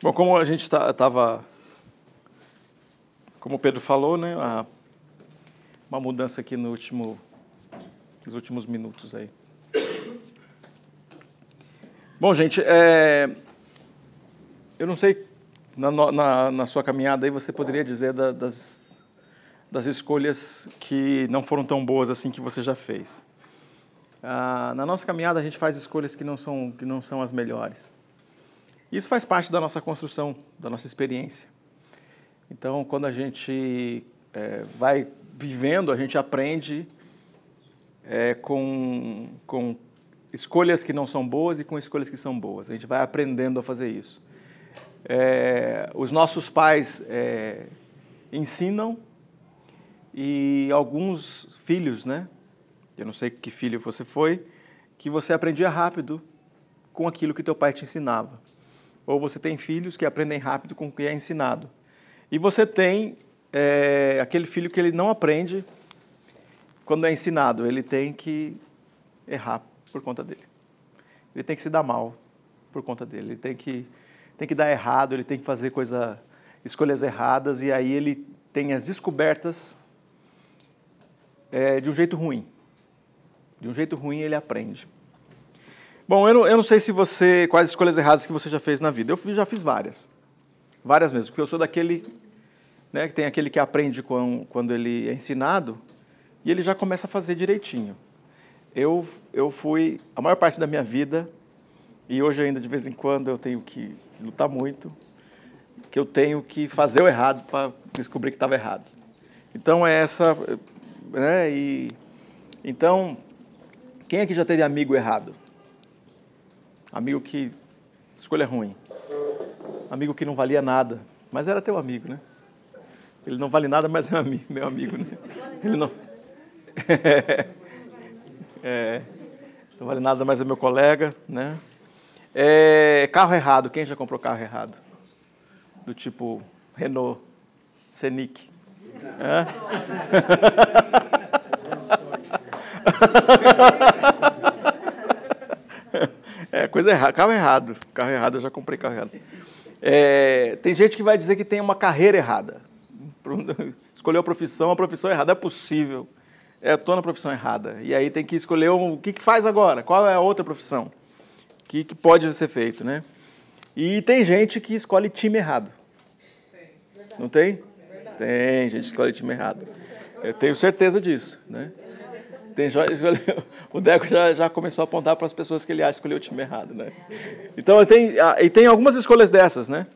Bom, como a gente estava, como o Pedro falou, né, a, uma mudança aqui no último, nos últimos minutos aí. Bom, gente, é, eu não sei, na, na, na, sua caminhada aí você poderia dizer da, das, das escolhas que não foram tão boas assim que você já fez. Ah, na nossa caminhada a gente faz escolhas que não são, que não são as melhores. Isso faz parte da nossa construção, da nossa experiência. Então, quando a gente é, vai vivendo, a gente aprende é, com, com escolhas que não são boas e com escolhas que são boas. A gente vai aprendendo a fazer isso. É, os nossos pais é, ensinam e alguns filhos, né? Eu não sei que filho você foi, que você aprendia rápido com aquilo que teu pai te ensinava ou você tem filhos que aprendem rápido com o que é ensinado. E você tem é, aquele filho que ele não aprende quando é ensinado, ele tem que errar por conta dele. Ele tem que se dar mal por conta dele, ele tem que, tem que dar errado, ele tem que fazer coisa, escolhas erradas, e aí ele tem as descobertas é, de um jeito ruim. De um jeito ruim ele aprende. Bom, eu não, eu não sei se você quais escolhas erradas que você já fez na vida. Eu já fiz várias, várias mesmo, porque eu sou daquele, né, que tem aquele que aprende quando, quando ele é ensinado e ele já começa a fazer direitinho. Eu eu fui a maior parte da minha vida e hoje ainda de vez em quando eu tenho que lutar muito, que eu tenho que fazer o errado para descobrir que estava errado. Então é essa, né? E então quem aqui já teve amigo errado? Amigo que escolha ruim. Amigo que não valia nada, mas era teu amigo, né? Ele não vale nada, mas é meu amigo, né? Ele não. é, não vale nada, mas é meu colega, né? É, carro errado. Quem já comprou carro errado? Do tipo Renault, Scenic. É? É, coisa errada, carro errado. Carro errado, eu já comprei carro errado. É, tem gente que vai dizer que tem uma carreira errada. Escolheu a profissão, a profissão errada. É possível. É, estou na profissão errada. E aí tem que escolher um, o que, que faz agora, qual é a outra profissão. O que, que pode ser feito, né? E tem gente que escolhe time errado. Não tem? Tem gente que escolhe time errado. Eu tenho certeza disso, né? Tem, o Deco já, já começou a apontar para as pessoas que ele acha escolheu o time errado, né? Então, tem, e tem algumas escolhas dessas, né?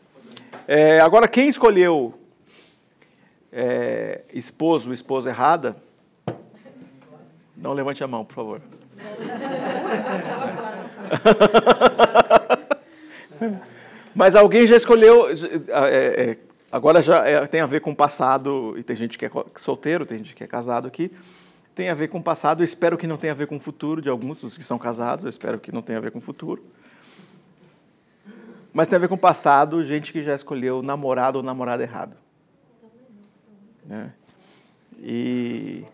É, agora, quem escolheu é, esposo esposa errada, não levante a mão, por favor. Mas alguém já escolheu. É, é, agora já é, tem a ver com o passado, e tem gente que é solteiro, tem gente que é casado aqui tem a ver com o passado, eu espero que não tenha a ver com o futuro de alguns dos que são casados, eu espero que não tenha a ver com o futuro. Mas tem a ver com o passado, gente que já escolheu namorado ou namorada errado. Né? E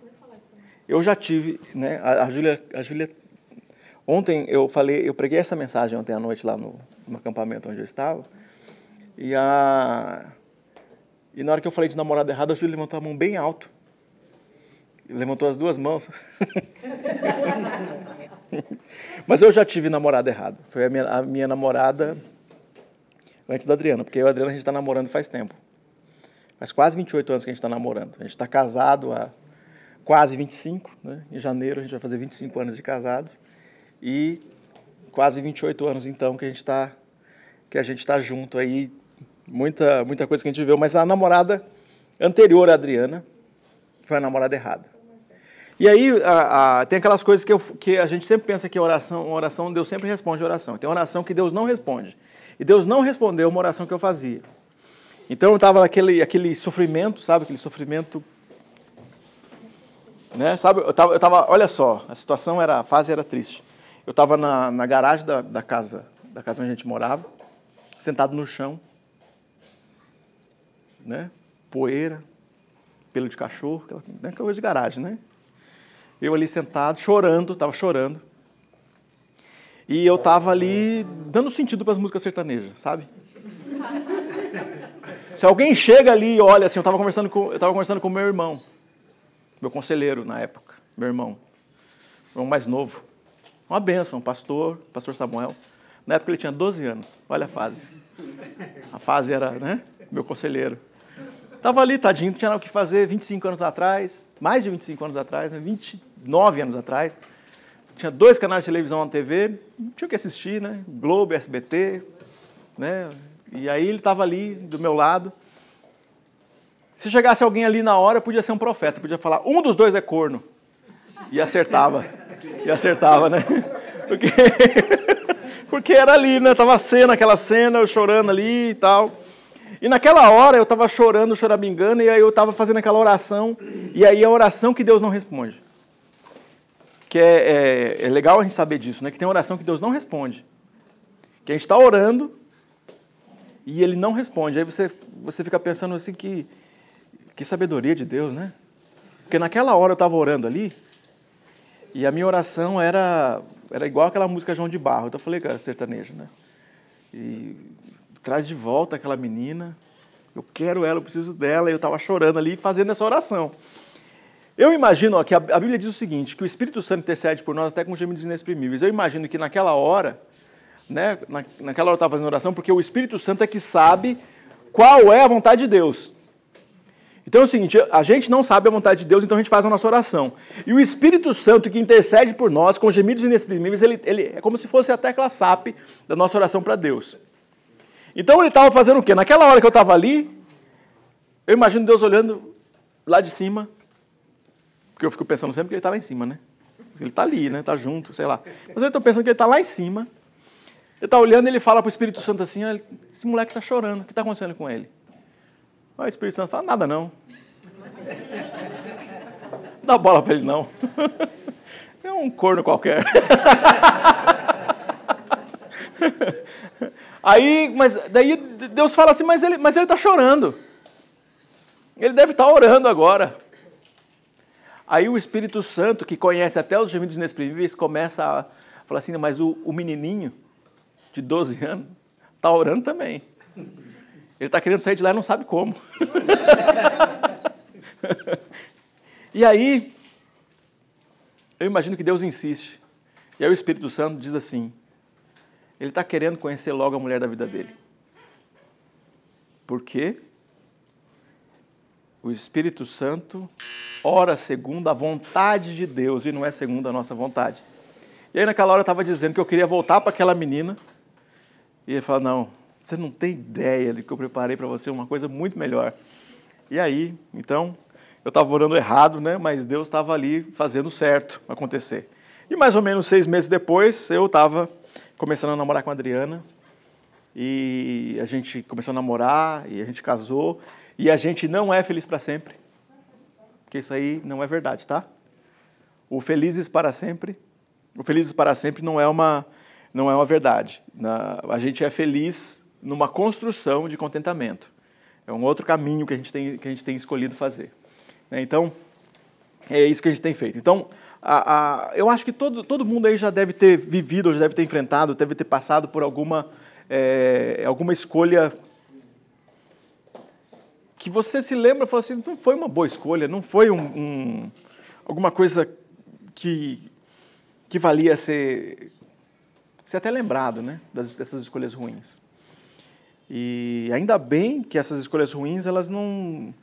eu já tive, né, a, Júlia, a Júlia, ontem eu falei, eu preguei essa mensagem ontem à noite lá no, no acampamento onde eu estava, e a e na hora que eu falei de namorada errada, a Júlia levantou a mão bem alto levantou as duas mãos. Mas eu já tive namorada errado. Foi a minha, a minha namorada antes da Adriana, porque eu e a Adriana a gente está namorando faz tempo. Faz quase 28 anos que a gente está namorando. A gente está casado há quase 25, né? Em janeiro a gente vai fazer 25 anos de casados. E quase 28 anos então que a gente está que a gente está junto aí. Muita muita coisa que a gente viveu, mas a namorada anterior à Adriana foi a namorada errada. E aí a, a, tem aquelas coisas que, eu, que a gente sempre pensa que oração, oração, Deus sempre responde oração. Tem oração que Deus não responde. E Deus não respondeu uma oração que eu fazia. Então eu estava naquele aquele sofrimento, sabe? Aquele sofrimento. Né? Sabe, eu estava, eu tava, olha só, a situação era, a fase era triste. Eu estava na, na garagem da, da casa, da casa onde a gente morava, sentado no chão, né? Poeira, pelo de cachorro, aquela, aquela coisa de garagem, né? Eu ali sentado, chorando, estava chorando. E eu estava ali dando sentido para as músicas sertanejas, sabe? Se alguém chega ali e olha assim, eu estava conversando com eu estava conversando com meu irmão, meu conselheiro na época, meu irmão, meu irmão mais novo, uma benção, pastor, pastor Samuel. Na época ele tinha 12 anos, olha a fase. A fase era, né? Meu conselheiro. Estava ali, tadinho, não tinha nada o que fazer, 25 anos atrás, mais de 25 anos atrás, né? 29 anos atrás. Tinha dois canais de televisão na TV, tinha o que assistir, né? Globo, SBT, né? E aí ele estava ali do meu lado. Se chegasse alguém ali na hora, podia ser um profeta, podia falar, um dos dois é corno. E acertava. E acertava, né? Porque, porque era ali, né? Tava a cena, aquela cena, eu chorando ali e tal. E naquela hora eu estava chorando, choramingando, e aí eu estava fazendo aquela oração, e aí a oração que Deus não responde. Que é, é, é legal a gente saber disso, né? Que tem oração que Deus não responde. Que a gente está orando, e ele não responde. Aí você, você fica pensando assim que, que sabedoria de Deus, né? Porque naquela hora eu estava orando ali e a minha oração era, era igual aquela música João de Barro. Então eu falei, cara, sertanejo, né? E traz de volta aquela menina. Eu quero ela, eu preciso dela. E eu estava chorando ali fazendo essa oração. Eu imagino ó, que a Bíblia diz o seguinte, que o Espírito Santo intercede por nós até com gemidos inexprimíveis. Eu imagino que naquela hora né, na, naquela hora eu estava fazendo oração, porque o Espírito Santo é que sabe qual é a vontade de Deus. Então é o seguinte, a gente não sabe a vontade de Deus, então a gente faz a nossa oração. E o Espírito Santo que intercede por nós, com gemidos inexprimíveis, ele, ele é como se fosse a tecla SAP da nossa oração para Deus. Então ele estava fazendo o quê? Naquela hora que eu estava ali, eu imagino Deus olhando lá de cima, porque eu fico pensando sempre que ele está lá em cima, né? Ele está ali, né? Está junto, sei lá. Mas eu estou pensando que ele está lá em cima, ele está olhando e ele fala para o Espírito Santo assim: esse moleque está chorando, o que está acontecendo com ele? Aí o Espírito Santo fala: nada não. Não dá bola para ele não. É um corno qualquer. Aí, mas daí Deus fala assim: mas ele mas ele está chorando. Ele deve estar tá orando agora. Aí o Espírito Santo, que conhece até os gemidos inexprimíveis, começa a falar assim: mas o, o menininho de 12 anos, está orando também. Ele está querendo sair de lá e não sabe como. e aí, eu imagino que Deus insiste. E aí o Espírito Santo diz assim: ele está querendo conhecer logo a mulher da vida dele. Por quê? O Espírito Santo ora segundo a vontade de Deus e não é segundo a nossa vontade. E aí naquela hora eu estava dizendo que eu queria voltar para aquela menina e ele fala: Não, você não tem ideia de que eu preparei para você uma coisa muito melhor. E aí, então, eu estava orando errado, né? mas Deus estava ali fazendo certo acontecer. E mais ou menos seis meses depois, eu estava começando a namorar com a Adriana. E a gente começou a namorar, e a gente casou. E a gente não é feliz para sempre. Porque isso aí não é verdade, tá? O felizes para sempre. O felizes para sempre não é uma não é uma verdade. Na, a gente é feliz numa construção de contentamento. É um outro caminho que a gente tem, que a gente tem escolhido fazer. Né? Então, é isso que a gente tem feito. Então, a, a, eu acho que todo, todo mundo aí já deve ter vivido, já deve ter enfrentado, deve ter passado por alguma, é, alguma escolha que você se lembra e fala assim, não foi uma boa escolha, não foi um, um, alguma coisa que, que valia ser ser até lembrado né, das, dessas escolhas ruins. E ainda bem que essas escolhas ruins, elas não.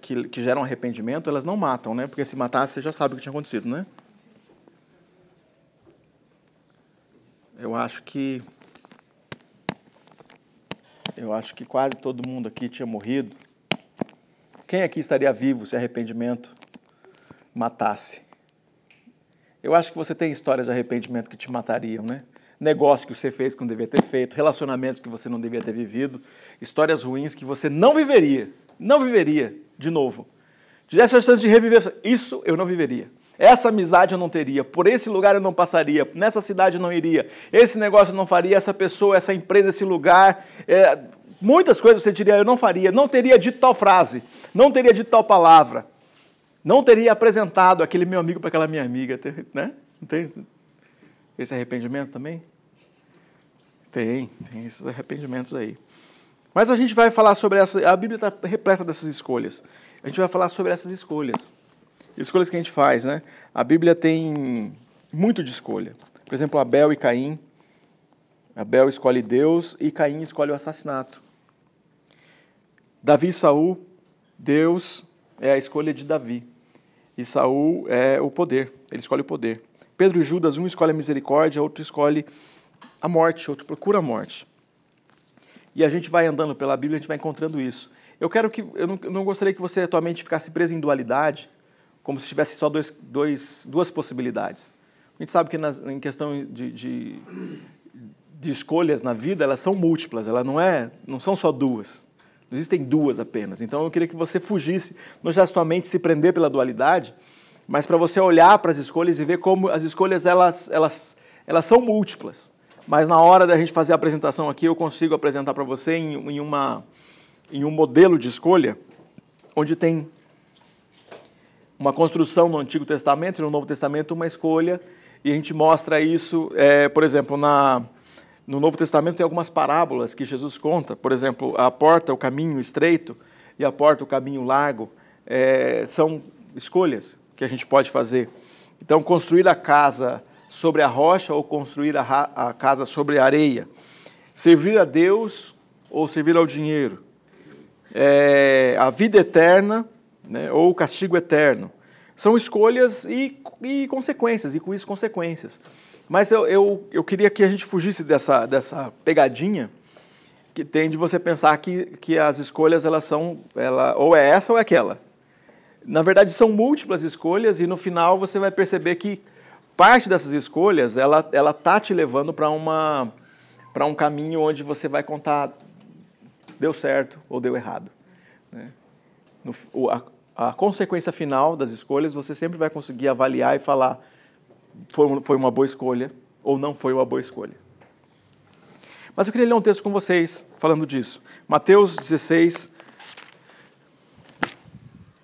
Que, que geram arrependimento, elas não matam, né? Porque se matasse, você já sabe o que tinha acontecido, né? Eu acho que. Eu acho que quase todo mundo aqui tinha morrido. Quem aqui estaria vivo se arrependimento matasse? Eu acho que você tem histórias de arrependimento que te matariam, né? negócio que você fez que não devia ter feito, relacionamentos que você não devia ter vivido, histórias ruins que você não viveria, não viveria de novo. Tivesse a chance de reviver, isso eu não viveria. Essa amizade eu não teria, por esse lugar eu não passaria, nessa cidade eu não iria, esse negócio eu não faria, essa pessoa, essa empresa, esse lugar. É, muitas coisas você diria eu não faria, não teria dito tal frase, não teria dito tal palavra, não teria apresentado aquele meu amigo para aquela minha amiga, né? Não tem esse arrependimento também? Tem, tem esses arrependimentos aí. Mas a gente vai falar sobre essa. A Bíblia está repleta dessas escolhas. A gente vai falar sobre essas escolhas. Escolhas que a gente faz, né? A Bíblia tem muito de escolha. Por exemplo, Abel e Caim. Abel escolhe Deus e Caim escolhe o assassinato. Davi e Saul, Deus é a escolha de Davi. E Saul é o poder, ele escolhe o poder. Pedro e Judas, um escolhe a misericórdia, outro escolhe a morte, outro procura a morte. E a gente vai andando pela Bíblia, a gente vai encontrando isso. Eu quero que eu não, eu não gostaria que você atualmente ficasse preso em dualidade, como se tivesse só dois, dois, duas possibilidades. A gente sabe que nas, em questão de, de, de, escolhas na vida, elas são múltiplas, elas não, é, não são só duas. Não existem duas apenas. Então eu queria que você fugisse, não já sua mente se prender pela dualidade, mas para você olhar para as escolhas e ver como as escolhas elas, elas, elas são múltiplas. Mas na hora da gente fazer a apresentação aqui, eu consigo apresentar para você em, em, uma, em um modelo de escolha, onde tem uma construção no Antigo Testamento e no Novo Testamento uma escolha, e a gente mostra isso, é, por exemplo, na, no Novo Testamento tem algumas parábolas que Jesus conta, por exemplo, a porta, o caminho estreito e a porta, o caminho largo, é, são escolhas que a gente pode fazer. Então, construir a casa sobre a rocha ou construir a, a casa sobre a areia. Servir a Deus ou servir ao dinheiro. É, a vida eterna né, ou o castigo eterno. São escolhas e, e consequências, e com isso consequências. Mas eu, eu, eu queria que a gente fugisse dessa, dessa pegadinha que tem de você pensar que, que as escolhas elas são ela, ou é essa ou é aquela. Na verdade, são múltiplas escolhas e no final você vai perceber que parte dessas escolhas, ela ela tá te levando para uma para um caminho onde você vai contar deu certo ou deu errado. Né? No, a, a consequência final das escolhas, você sempre vai conseguir avaliar e falar foi, foi uma boa escolha ou não foi uma boa escolha. Mas eu queria ler um texto com vocês falando disso. Mateus 16,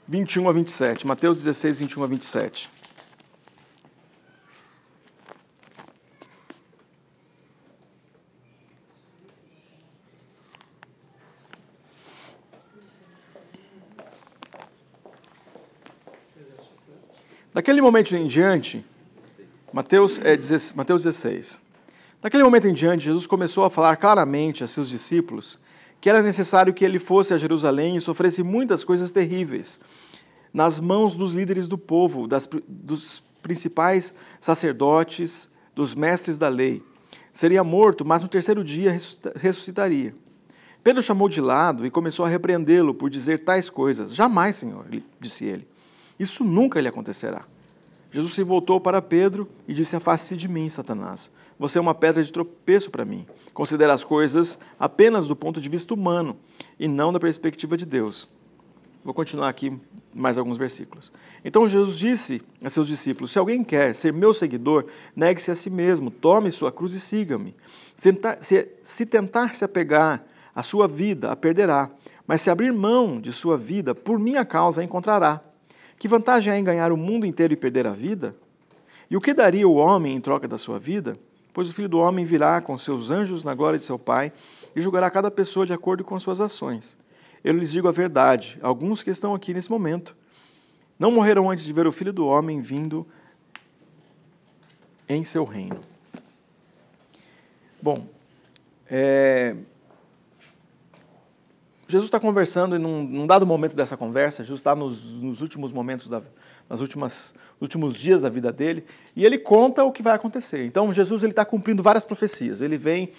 21 a 27. Mateus 16, 21 a 27. Daquele momento em diante, Mateus, é, Mateus 16. Daquele momento em diante, Jesus começou a falar claramente a seus discípulos que era necessário que ele fosse a Jerusalém e sofresse muitas coisas terríveis nas mãos dos líderes do povo, das, dos principais sacerdotes, dos mestres da lei. Seria morto, mas no terceiro dia ressuscitaria. Pedro chamou de lado e começou a repreendê-lo por dizer tais coisas. Jamais, Senhor, disse ele. Isso nunca lhe acontecerá. Jesus se voltou para Pedro e disse: Afaste-se de mim, Satanás. Você é uma pedra de tropeço para mim. Considera as coisas apenas do ponto de vista humano e não da perspectiva de Deus. Vou continuar aqui mais alguns versículos. Então Jesus disse a seus discípulos: Se alguém quer ser meu seguidor, negue-se a si mesmo, tome sua cruz e siga-me. Se, tentar se apegar à sua vida, a perderá. Mas se abrir mão de sua vida, por minha causa a encontrará. Que vantagem há em ganhar o mundo inteiro e perder a vida? E o que daria o homem em troca da sua vida? Pois o filho do homem virá com seus anjos na glória de seu Pai e julgará cada pessoa de acordo com suas ações. Eu lhes digo a verdade: alguns que estão aqui nesse momento não morrerão antes de ver o filho do homem vindo em seu reino. Bom, é, Jesus está conversando e num, num, dado momento dessa conversa, Jesus está nos, nos, últimos momentos, da, nas últimas, últimos dias da vida dele, e ele conta o que vai acontecer. Então Jesus ele está cumprindo várias profecias. Ele vem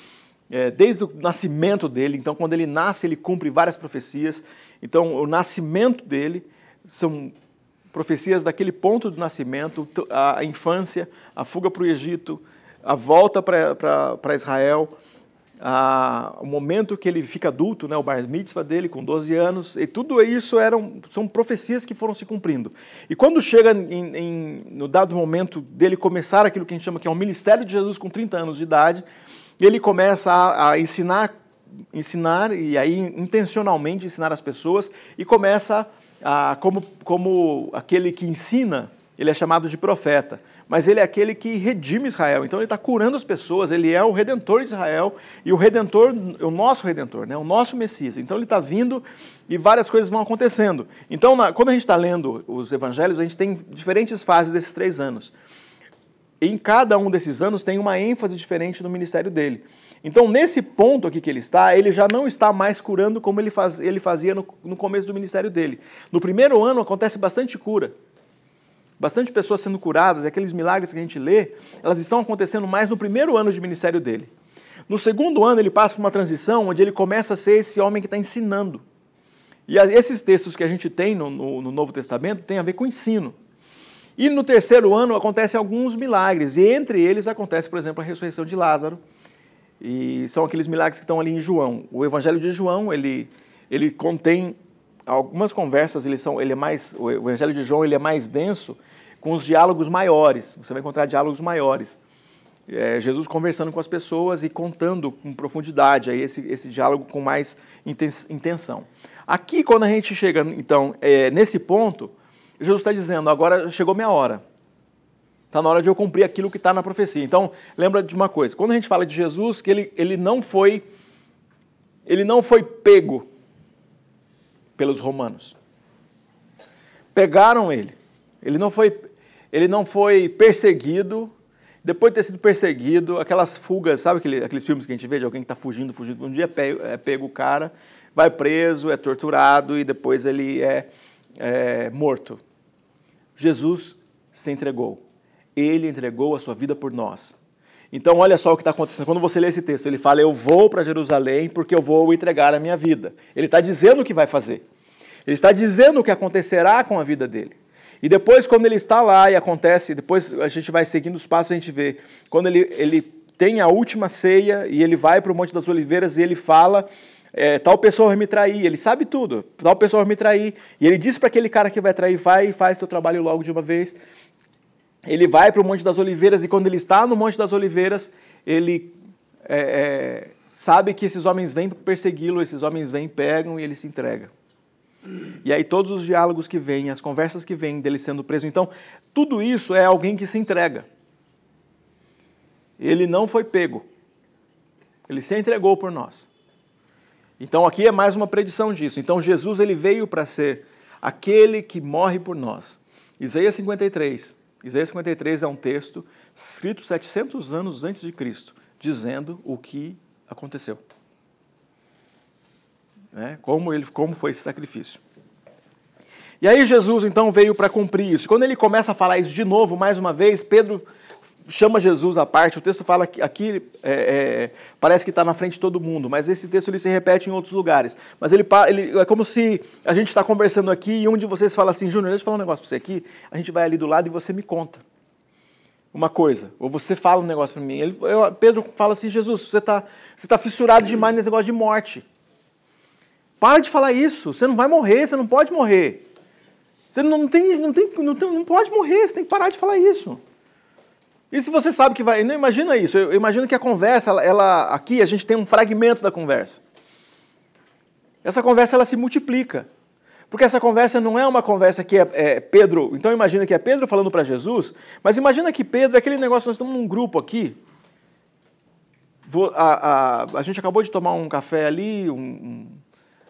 é, desde o nascimento dele. Então quando ele nasce ele cumpre várias profecias. Então o nascimento dele são profecias daquele ponto do nascimento, a infância, a fuga para o Egito, a volta para Israel ah, o momento que ele fica adulto, né, o bar mitzvah dele com 12 anos, e tudo isso eram, são profecias que foram se cumprindo. E quando chega em, em, no dado momento dele começar aquilo que a gente chama que é o ministério de Jesus com 30 anos de idade, ele começa a, a ensinar, ensinar e aí intencionalmente ensinar as pessoas e começa a, como, como aquele que ensina ele é chamado de profeta, mas ele é aquele que redime Israel. Então ele está curando as pessoas, ele é o redentor de Israel e o redentor, o nosso redentor, né? o nosso Messias. Então ele está vindo e várias coisas vão acontecendo. Então, na, quando a gente está lendo os evangelhos, a gente tem diferentes fases desses três anos. Em cada um desses anos tem uma ênfase diferente no ministério dele. Então, nesse ponto aqui que ele está, ele já não está mais curando como ele, faz, ele fazia no, no começo do ministério dele. No primeiro ano acontece bastante cura bastante pessoas sendo curadas, e aqueles milagres que a gente lê, elas estão acontecendo mais no primeiro ano de ministério dele. No segundo ano, ele passa por uma transição onde ele começa a ser esse homem que está ensinando. E esses textos que a gente tem no, no, no Novo Testamento têm a ver com ensino. E no terceiro ano acontecem alguns milagres, e entre eles acontece, por exemplo, a ressurreição de Lázaro, e são aqueles milagres que estão ali em João. O Evangelho de João, ele, ele contém algumas conversas, ele, são, ele é mais, o Evangelho de João ele é mais denso, com os diálogos maiores. Você vai encontrar diálogos maiores. É, Jesus conversando com as pessoas e contando com profundidade aí esse, esse diálogo com mais intenção. Aqui, quando a gente chega, então, é, nesse ponto, Jesus está dizendo: agora chegou minha hora. Está na hora de eu cumprir aquilo que está na profecia. Então, lembra de uma coisa: quando a gente fala de Jesus, que ele, ele não foi ele não foi pego pelos romanos. Pegaram ele. Ele não foi, ele não foi perseguido. Depois de ter sido perseguido, aquelas fugas, sabe aquele, aqueles filmes que a gente vê de alguém que está fugindo, fugindo, um dia é pego, é pego o cara, vai preso, é torturado e depois ele é, é morto. Jesus se entregou. Ele entregou a sua vida por nós. Então, olha só o que está acontecendo. Quando você lê esse texto, ele fala: Eu vou para Jerusalém porque eu vou entregar a minha vida. Ele está dizendo o que vai fazer. Ele está dizendo o que acontecerá com a vida dele. E depois, quando ele está lá e acontece, depois a gente vai seguindo os passos, a gente vê, quando ele, ele tem a última ceia e ele vai para o Monte das Oliveiras e ele fala. É, tal pessoa vai me trair, ele sabe tudo, tal pessoa vai me trair, e ele diz para aquele cara que vai trair, vai e faz seu trabalho logo de uma vez, ele vai para o Monte das Oliveiras e quando ele está no Monte das Oliveiras, ele é, é, sabe que esses homens vêm persegui-lo, esses homens vêm, pegam e ele se entrega. E aí todos os diálogos que vêm, as conversas que vêm dele sendo preso. Então, tudo isso é alguém que se entrega. Ele não foi pego. Ele se entregou por nós. Então aqui é mais uma predição disso. Então Jesus ele veio para ser aquele que morre por nós. Isaías 53 Isaías 53 é um texto escrito 700 anos antes de Cristo, dizendo o que aconteceu. Né? Como, ele, como foi esse sacrifício. E aí Jesus então veio para cumprir isso. Quando ele começa a falar isso de novo, mais uma vez, Pedro chama Jesus à parte. O texto fala que aqui é, é, parece que está na frente de todo mundo, mas esse texto ele se repete em outros lugares. Mas ele, ele é como se a gente está conversando aqui e um de vocês fala assim, Júnior, deixa eu falar um negócio para você aqui. A gente vai ali do lado e você me conta uma coisa, ou você fala um negócio para mim. Ele, eu, Pedro fala assim, Jesus, você está você tá fissurado demais nesse negócio de morte. Para de falar isso, você não vai morrer, você não pode morrer. Você não, tem, não, tem, não, tem, não pode morrer, você tem que parar de falar isso. E se você sabe que vai. Não imagina isso. Eu imagino que a conversa, ela, ela, aqui a gente tem um fragmento da conversa. Essa conversa ela se multiplica. Porque essa conversa não é uma conversa que é, é Pedro. Então imagina que é Pedro falando para Jesus, mas imagina que Pedro é aquele negócio, nós estamos num grupo aqui. Vou, a, a, a gente acabou de tomar um café ali, um, um,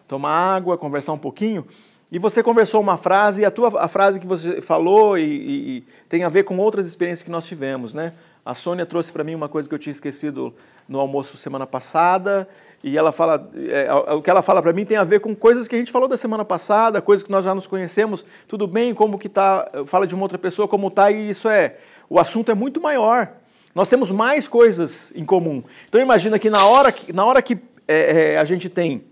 tomar água, conversar um pouquinho e você conversou uma frase, e a, tua, a frase que você falou e, e, e tem a ver com outras experiências que nós tivemos, né? A Sônia trouxe para mim uma coisa que eu tinha esquecido no almoço semana passada, e ela fala, é, o que ela fala para mim tem a ver com coisas que a gente falou da semana passada, coisas que nós já nos conhecemos, tudo bem, como que tá, fala de uma outra pessoa como tá, e isso é, o assunto é muito maior. Nós temos mais coisas em comum. Então imagina que na hora que, na hora que é, é, a gente tem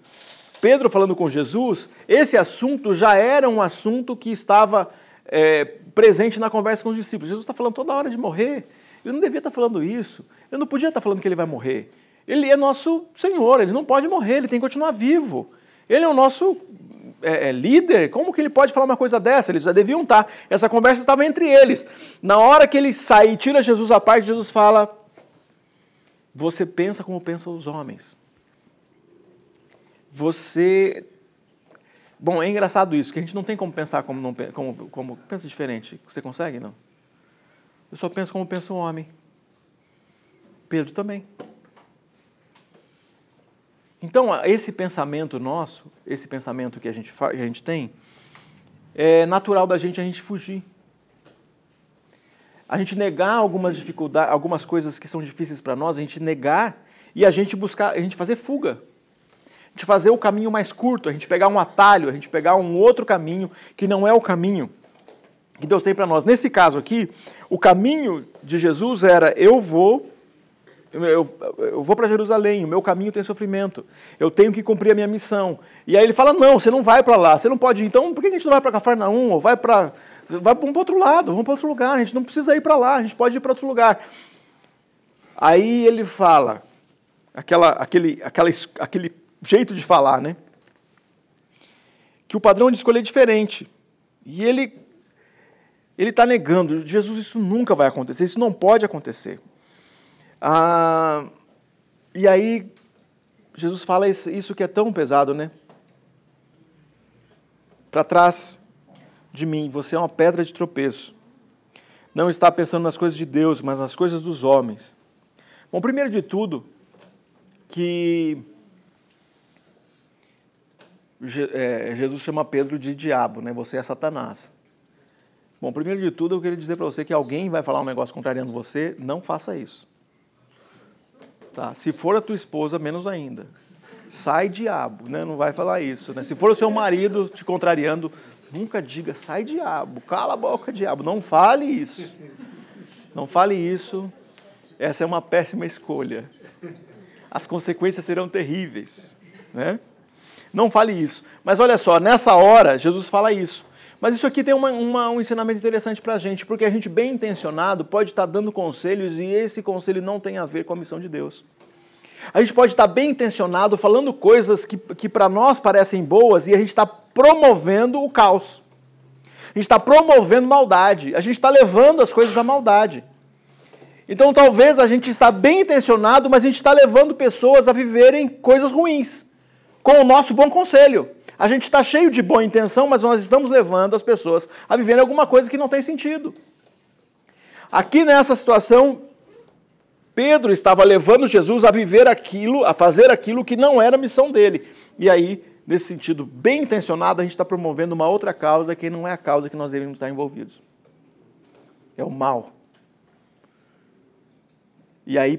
Pedro falando com Jesus, esse assunto já era um assunto que estava é, presente na conversa com os discípulos. Jesus está falando toda hora de morrer. Ele não devia estar falando isso. Ele não podia estar falando que ele vai morrer. Ele é nosso Senhor, ele não pode morrer, ele tem que continuar vivo. Ele é o nosso é, é, líder, como que ele pode falar uma coisa dessa? Eles já deviam estar. Essa conversa estava entre eles. Na hora que ele sai e tira Jesus à parte, Jesus fala: Você pensa como pensam os homens você Bom, é engraçado isso, que a gente não tem como pensar como, não, como, como pensa diferente. Você consegue, não? Eu só penso como pensa o homem. Pedro também. Então, esse pensamento nosso, esse pensamento que a gente, que a gente tem, é natural da gente a gente fugir. A gente negar algumas dificuldades, algumas coisas que são difíceis para nós, a gente negar e a gente buscar, a gente fazer fuga. Gente fazer o caminho mais curto, a gente pegar um atalho, a gente pegar um outro caminho que não é o caminho que Deus tem para nós. Nesse caso aqui, o caminho de Jesus era: eu vou eu, eu, vou para Jerusalém, o meu caminho tem sofrimento, eu tenho que cumprir a minha missão. E aí ele fala: não, você não vai para lá, você não pode ir. Então, por que a gente não vai para Cafarnaum? Ou vai para vai para um outro lado, vamos para outro lugar, a gente não precisa ir para lá, a gente pode ir para outro lugar. Aí ele fala, aquela, aquele, aquela, aquele jeito de falar, né? Que o padrão de escolha é diferente. E ele ele está negando, Jesus, isso nunca vai acontecer, isso não pode acontecer. Ah, e aí, Jesus fala isso que é tão pesado, né? Para trás de mim, você é uma pedra de tropeço. Não está pensando nas coisas de Deus, mas nas coisas dos homens. Bom, primeiro de tudo, que Jesus chama Pedro de diabo, né? Você é Satanás. Bom, primeiro de tudo, eu queria dizer para você que alguém vai falar um negócio contrariando você, não faça isso. Tá? Se for a tua esposa, menos ainda. Sai diabo, né? Não vai falar isso, né? Se for o seu marido te contrariando, nunca diga sai diabo, cala a boca diabo, não fale isso. Não fale isso. Essa é uma péssima escolha. As consequências serão terríveis, né? Não fale isso. Mas olha só, nessa hora, Jesus fala isso. Mas isso aqui tem uma, uma, um ensinamento interessante para a gente, porque a gente, bem intencionado, pode estar tá dando conselhos e esse conselho não tem a ver com a missão de Deus. A gente pode estar tá bem intencionado, falando coisas que, que para nós parecem boas e a gente está promovendo o caos. A gente está promovendo maldade. A gente está levando as coisas à maldade. Então talvez a gente está bem intencionado, mas a gente está levando pessoas a viverem coisas ruins, com o nosso bom conselho. A gente está cheio de boa intenção, mas nós estamos levando as pessoas a viverem alguma coisa que não tem sentido. Aqui nessa situação, Pedro estava levando Jesus a viver aquilo, a fazer aquilo que não era a missão dele. E aí, nesse sentido bem intencionado, a gente está promovendo uma outra causa que não é a causa que nós devemos estar envolvidos. É o mal. E aí,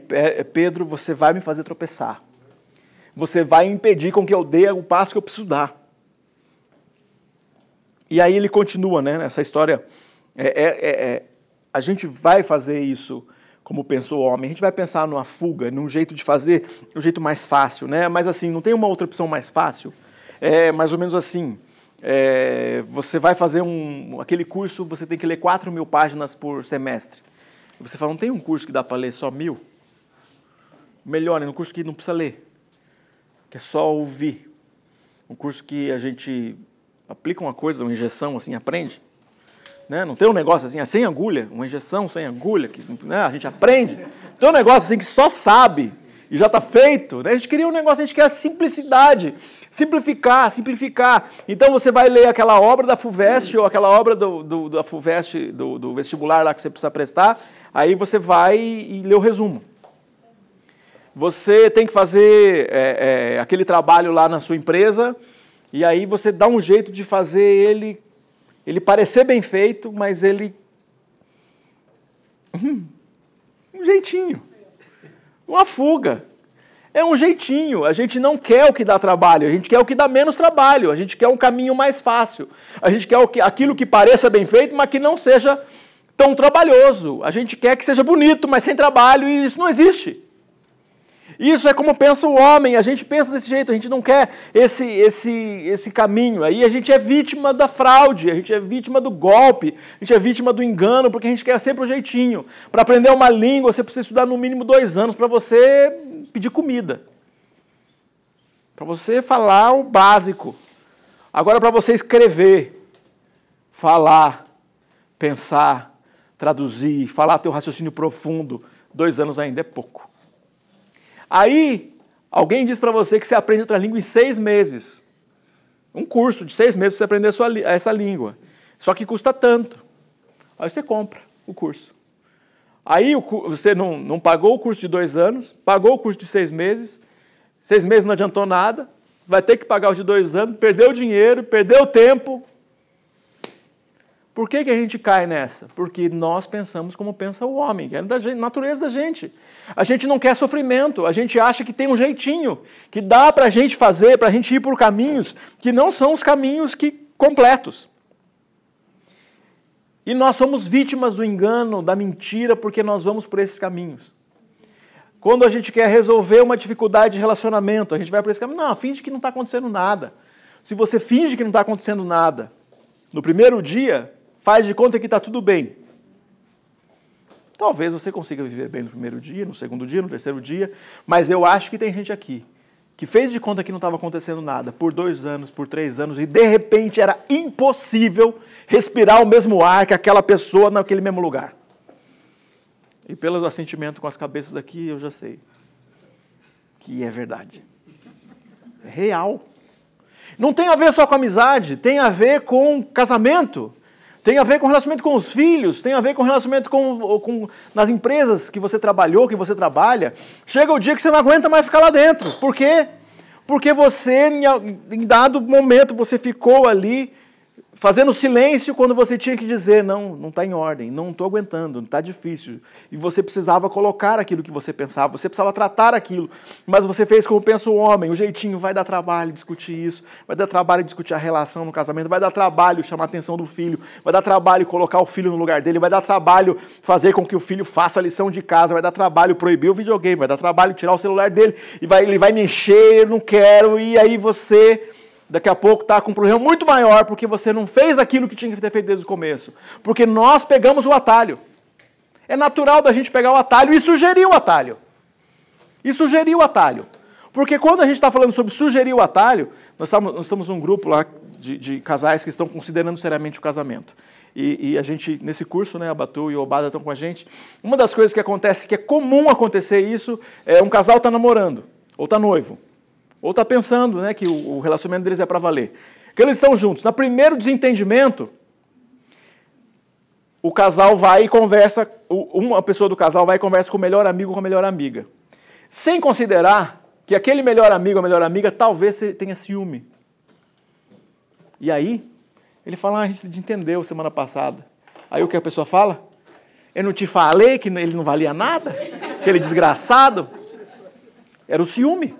Pedro, você vai me fazer tropeçar. Você vai impedir com que eu dê o passo que eu preciso dar. E aí ele continua, né? Essa história. É, é, é, é, a gente vai fazer isso como pensou o homem. A gente vai pensar numa fuga, num jeito de fazer, um jeito mais fácil, né? Mas assim, não tem uma outra opção mais fácil. É mais ou menos assim. É, você vai fazer um, aquele curso, você tem que ler 4 mil páginas por semestre. Você fala, não tem um curso que dá para ler só mil? Melhor, é um curso que não precisa ler, que é só ouvir. Um curso que a gente aplica uma coisa, uma injeção, assim, aprende. Né? Não tem um negócio assim, é sem agulha, uma injeção sem agulha, que né? a gente aprende. Tem um negócio assim que só sabe e já está feito. Né? A gente queria um negócio, a gente quer a simplicidade. Simplificar, simplificar. Então você vai ler aquela obra da FUVEST ou aquela obra do, do da FUVEST, do, do, vestibular lá que você precisa prestar, aí você vai e, lê o resumo. Você tem que fazer é, é, aquele trabalho lá na sua empresa, e aí você dá um jeito de fazer ele, ele parecer bem feito, mas ele. Hum, um jeitinho. Uma fuga. É um jeitinho. A gente não quer o que dá trabalho, a gente quer o que dá menos trabalho, a gente quer um caminho mais fácil. A gente quer aquilo que pareça bem feito, mas que não seja tão trabalhoso. A gente quer que seja bonito, mas sem trabalho, e isso não existe. Isso é como pensa o homem, a gente pensa desse jeito, a gente não quer esse, esse, esse caminho. Aí a gente é vítima da fraude, a gente é vítima do golpe, a gente é vítima do engano, porque a gente quer sempre o jeitinho. Para aprender uma língua, você precisa estudar no mínimo dois anos para você pedir comida. Para você falar o básico. Agora, para você escrever, falar, pensar, traduzir, falar teu raciocínio profundo, dois anos ainda é pouco. Aí, alguém diz para você que você aprende outra língua em seis meses. Um curso de seis meses para você aprender sua, essa língua. Só que custa tanto. Aí você compra o curso. Aí você não, não pagou o curso de dois anos, pagou o curso de seis meses, seis meses não adiantou nada, vai ter que pagar os de dois anos, perdeu o dinheiro, perdeu o tempo. Por que, que a gente cai nessa? Porque nós pensamos como pensa o homem, é da natureza da gente. A gente não quer sofrimento, a gente acha que tem um jeitinho, que dá para a gente fazer, para a gente ir por caminhos que não são os caminhos que completos. E nós somos vítimas do engano, da mentira, porque nós vamos por esses caminhos. Quando a gente quer resolver uma dificuldade de relacionamento, a gente vai por esse caminho. Não, finge que não está acontecendo nada. Se você finge que não está acontecendo nada, no primeiro dia, faz de conta que está tudo bem. Talvez você consiga viver bem no primeiro dia, no segundo dia, no terceiro dia, mas eu acho que tem gente aqui que fez de conta que não estava acontecendo nada por dois anos, por três anos, e de repente era impossível respirar o mesmo ar que aquela pessoa naquele mesmo lugar. E pelo assentimento com as cabeças aqui, eu já sei que é verdade. É real. Não tem a ver só com amizade, tem a ver com casamento, tem a ver com relacionamento com os filhos, tem a ver com relacionamento com, com, nas empresas que você trabalhou, que você trabalha. Chega o dia que você não aguenta mais ficar lá dentro. Por quê? Porque você, em dado momento, você ficou ali fazendo silêncio quando você tinha que dizer, não, não está em ordem, não estou aguentando, está difícil. E você precisava colocar aquilo que você pensava, você precisava tratar aquilo, mas você fez como pensa o homem, o jeitinho, vai dar trabalho discutir isso, vai dar trabalho discutir a relação no casamento, vai dar trabalho chamar a atenção do filho, vai dar trabalho colocar o filho no lugar dele, vai dar trabalho fazer com que o filho faça a lição de casa, vai dar trabalho proibir o videogame, vai dar trabalho tirar o celular dele, e vai, ele vai mexer, eu não quero, e aí você daqui a pouco está com um problema muito maior porque você não fez aquilo que tinha que ter feito desde o começo. Porque nós pegamos o atalho. É natural da gente pegar o atalho e sugerir o atalho. E sugerir o atalho. Porque quando a gente está falando sobre sugerir o atalho, nós estamos, nós estamos num grupo lá de, de, casais que estão considerando seriamente o casamento. E, e, a gente, nesse curso, né, a Batu e o Obada estão com a gente. Uma das coisas que acontece, que é comum acontecer isso, é um casal está namorando, ou está noivo. Ou está pensando né, que o relacionamento deles é para valer. Que eles estão juntos. No primeiro desentendimento, o casal vai e conversa, uma pessoa do casal vai e conversa com o melhor amigo ou com a melhor amiga. Sem considerar que aquele melhor amigo ou melhor amiga talvez tenha ciúme. E aí, ele fala, ah, a gente se desentendeu semana passada. Aí o que a pessoa fala? Eu não te falei que ele não valia nada? Aquele desgraçado? Era o ciúme.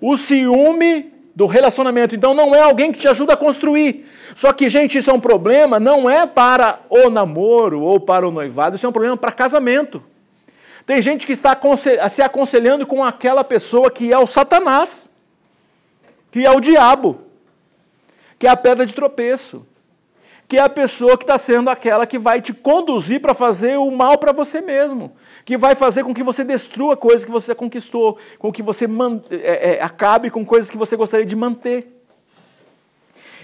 O ciúme do relacionamento. Então não é alguém que te ajuda a construir. Só que, gente, isso é um problema, não é para o namoro ou para o noivado, isso é um problema para casamento. Tem gente que está se aconselhando com aquela pessoa que é o Satanás, que é o diabo, que é a pedra de tropeço que é a pessoa que está sendo aquela que vai te conduzir para fazer o mal para você mesmo, que vai fazer com que você destrua coisas que você conquistou, com que você é, é, acabe com coisas que você gostaria de manter.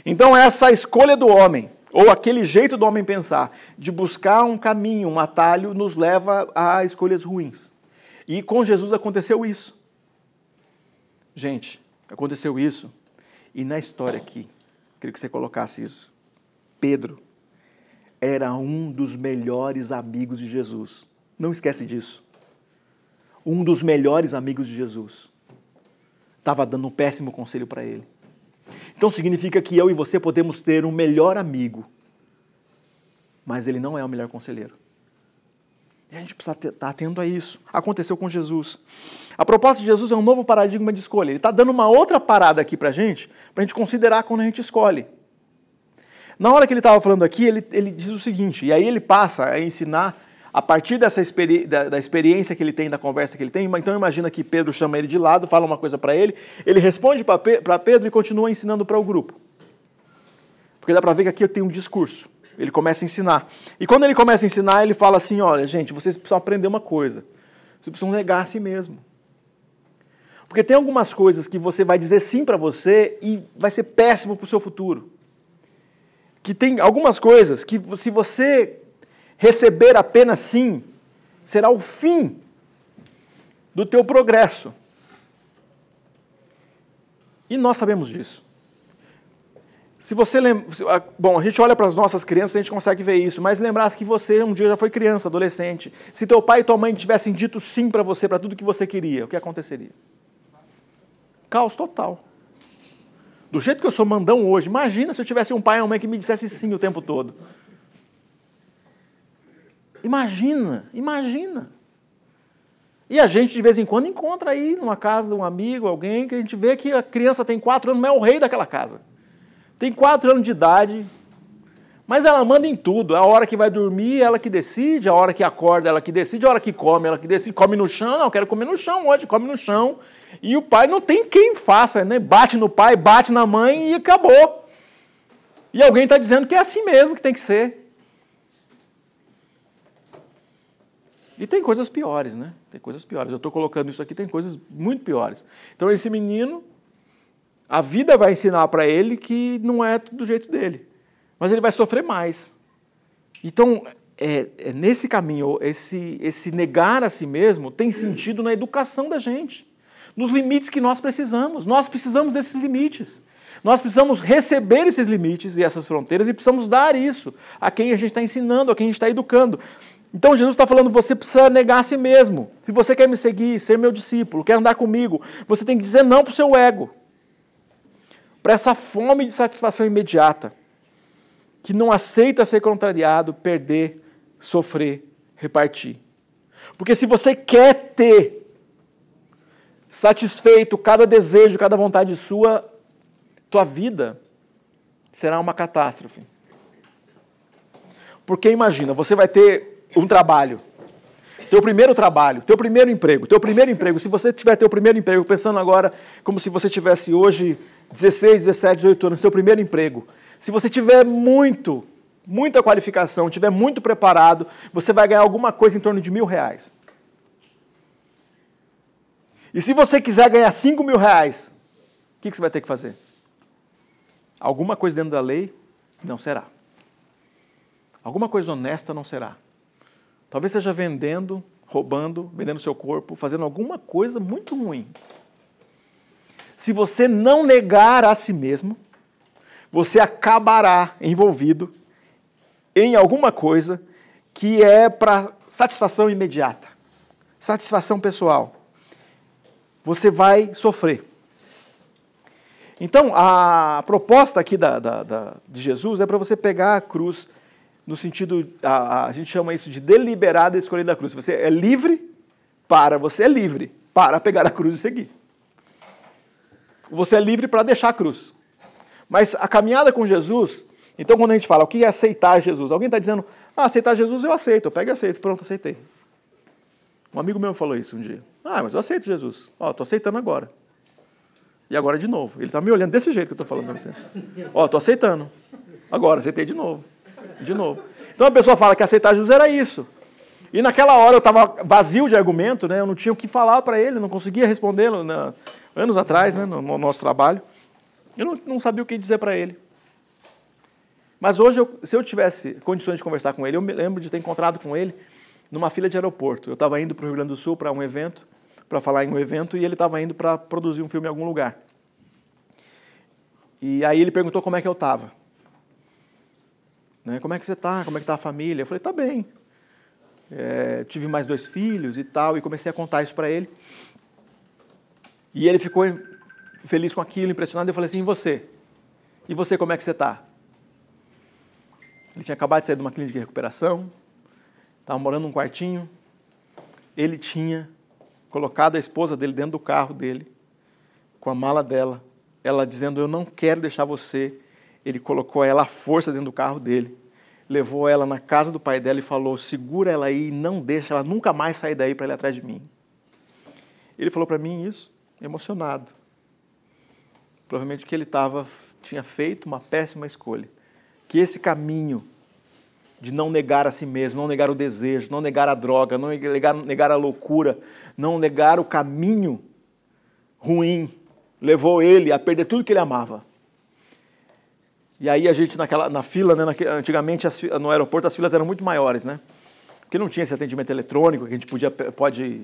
Então, essa escolha do homem, ou aquele jeito do homem pensar, de buscar um caminho, um atalho, nos leva a escolhas ruins. E com Jesus aconteceu isso. Gente, aconteceu isso. E na história aqui, queria que você colocasse isso. Pedro era um dos melhores amigos de Jesus. Não esquece disso. Um dos melhores amigos de Jesus. Estava dando um péssimo conselho para ele. Então significa que eu e você podemos ter um melhor amigo, mas ele não é o melhor conselheiro. E a gente precisa estar atento a isso. Aconteceu com Jesus. A proposta de Jesus é um novo paradigma de escolha. Ele está dando uma outra parada aqui para a gente, para a gente considerar quando a gente escolhe. Na hora que ele estava falando aqui, ele, ele diz o seguinte, e aí ele passa a ensinar a partir dessa experi da, da, experiência que ele tem, da conversa que ele tem. Então imagina que Pedro chama ele de lado, fala uma coisa para ele, ele responde para Pe Pedro e continua ensinando para o grupo. Porque dá para ver que aqui tem um discurso. Ele começa a ensinar. E quando ele começa a ensinar, ele fala assim: olha, gente, vocês precisam aprender uma coisa. Vocês precisam negar a si mesmo. Porque tem algumas coisas que você vai dizer sim para você e vai ser péssimo para o seu futuro que tem algumas coisas que, se você receber apenas sim, será o fim do teu progresso. E nós sabemos disso. Se você lembra. Bom, a gente olha para as nossas crianças a gente consegue ver isso, mas lembrasse que você um dia já foi criança, adolescente. Se teu pai e tua mãe tivessem dito sim para você, para tudo que você queria, o que aconteceria? Caos total. Do jeito que eu sou mandão hoje, imagina se eu tivesse um pai e uma mãe que me dissesse sim o tempo todo. Imagina, imagina. E a gente, de vez em quando, encontra aí numa casa um amigo, alguém, que a gente vê que a criança tem quatro anos, mas é o rei daquela casa. Tem quatro anos de idade, mas ela manda em tudo. A hora que vai dormir, ela que decide. A hora que acorda, ela que decide. A hora que come, ela que decide. Come no chão, não, quero comer no chão hoje, come no chão. E o pai não tem quem faça, né? Bate no pai, bate na mãe e acabou. E alguém está dizendo que é assim mesmo que tem que ser. E tem coisas piores, né? Tem coisas piores. Eu estou colocando isso aqui, tem coisas muito piores. Então, esse menino a vida vai ensinar para ele que não é do jeito dele, mas ele vai sofrer mais. Então, é, é nesse caminho, esse, esse negar a si mesmo tem sentido na educação da gente, nos limites que nós precisamos. Nós precisamos desses limites. Nós precisamos receber esses limites e essas fronteiras e precisamos dar isso a quem a gente está ensinando, a quem a gente está educando. Então Jesus está falando, você precisa negar a si mesmo. Se você quer me seguir, ser meu discípulo, quer andar comigo, você tem que dizer não para o seu ego para essa fome de satisfação imediata, que não aceita ser contrariado, perder, sofrer, repartir. Porque se você quer ter satisfeito cada desejo, cada vontade sua, tua vida será uma catástrofe. Porque imagina, você vai ter um trabalho, teu primeiro trabalho, teu primeiro emprego, teu primeiro emprego, se você tiver teu primeiro emprego, pensando agora como se você tivesse hoje 16, 17, 18 anos, seu primeiro emprego. Se você tiver muito, muita qualificação, tiver muito preparado, você vai ganhar alguma coisa em torno de mil reais. E se você quiser ganhar cinco mil reais, o que, que você vai ter que fazer? Alguma coisa dentro da lei não será. Alguma coisa honesta não será. Talvez seja vendendo, roubando, vendendo seu corpo, fazendo alguma coisa muito ruim se você não negar a si mesmo, você acabará envolvido em alguma coisa que é para satisfação imediata, satisfação pessoal. Você vai sofrer. Então, a proposta aqui da, da, da de Jesus é para você pegar a cruz no sentido, a, a, gente chama isso de deliberada escolha da cruz. Você é livre para, você é livre para pegar a cruz e seguir você é livre para deixar a cruz. Mas a caminhada com Jesus, então quando a gente fala o que é aceitar Jesus, alguém está dizendo, ah, aceitar Jesus eu aceito, eu pego e aceito, pronto, aceitei. Um amigo meu falou isso um dia. Ah, mas eu aceito Jesus. Ó, estou aceitando agora. E agora de novo. Ele está me olhando desse jeito que eu estou falando para você. Ó, estou aceitando. Agora, aceitei de novo. De novo. Então a pessoa fala que aceitar Jesus era isso. E naquela hora eu estava vazio de argumento, né? eu não tinha o que falar para ele, não conseguia respondê-lo. Né? anos atrás, né, no, nosso trabalho. Eu não, não sabia o que dizer para ele. Mas hoje, eu, se eu tivesse condições de conversar com ele, eu me lembro de ter encontrado com ele numa fila de aeroporto. Eu estava indo para o Rio Grande do Sul para um evento, para falar em um evento, e ele estava indo para produzir um filme em algum lugar. E aí ele perguntou como é que eu estava. Né, como é que você está? Como é que está a família? Eu falei, está bem. É, tive mais dois filhos e tal, e comecei a contar isso para ele. E ele ficou feliz com aquilo, impressionado. Eu falei assim: e você? E você, como é que você está? Ele tinha acabado de sair de uma clínica de recuperação, estava morando num quartinho. Ele tinha colocado a esposa dele dentro do carro dele, com a mala dela, ela dizendo: Eu não quero deixar você. Ele colocou ela à força dentro do carro dele, levou ela na casa do pai dela e falou: Segura ela aí, não deixa ela nunca mais sair daí para ir atrás de mim. Ele falou para mim isso emocionado. Provavelmente que ele tava, tinha feito uma péssima escolha. Que esse caminho de não negar a si mesmo, não negar o desejo, não negar a droga, não negar, negar a loucura, não negar o caminho ruim, levou ele a perder tudo que ele amava. E aí a gente naquela, na fila, né, antigamente as, no aeroporto as filas eram muito maiores, né? Porque não tinha esse atendimento eletrônico, que a gente podia, pode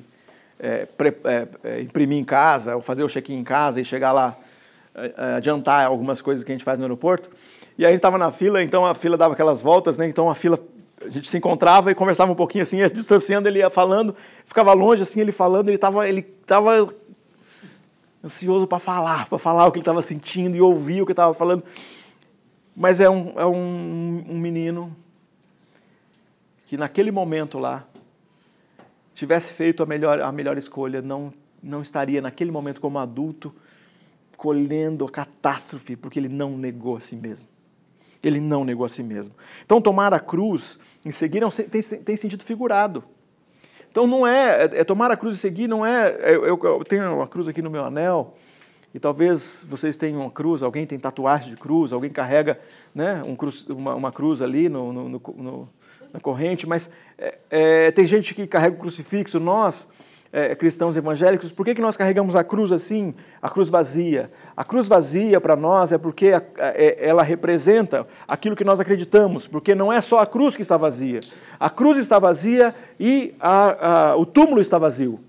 é, pre, é, é, imprimir em casa, ou fazer o check-in em casa e chegar lá adiantar algumas coisas que a gente faz no aeroporto. E aí a gente estava na fila, então a fila dava aquelas voltas, né? Então a fila, a gente se encontrava e conversava um pouquinho assim, ia distanciando, ele ia falando, ficava longe assim, ele falando, ele estava ele tava ansioso para falar, para falar o que ele estava sentindo e ouvir o que estava falando. Mas é um, é um, um menino que naquele momento lá tivesse feito a melhor, a melhor escolha, não, não estaria naquele momento como adulto colhendo a catástrofe, porque ele não negou a si mesmo. Ele não negou a si mesmo. Então, tomar a cruz em seguir é tem, tem sentido figurado. Então, não é, é, é, tomar a cruz e seguir, não é. Eu, eu, eu, tenho uma cruz aqui no meu anel, e talvez vocês tenham uma cruz, alguém tem tatuagem de cruz, alguém carrega né, um cruz, uma, uma, cruz ali no, no, no, na corrente, mas é, é, tem gente que carrega o crucifixo, nós é, cristãos evangélicos, por que, que nós carregamos a cruz assim, a cruz vazia? A cruz vazia para nós é porque é, ela representa aquilo que nós acreditamos, porque não é só a cruz que está vazia. A cruz está vazia e a, a, o túmulo está vazio.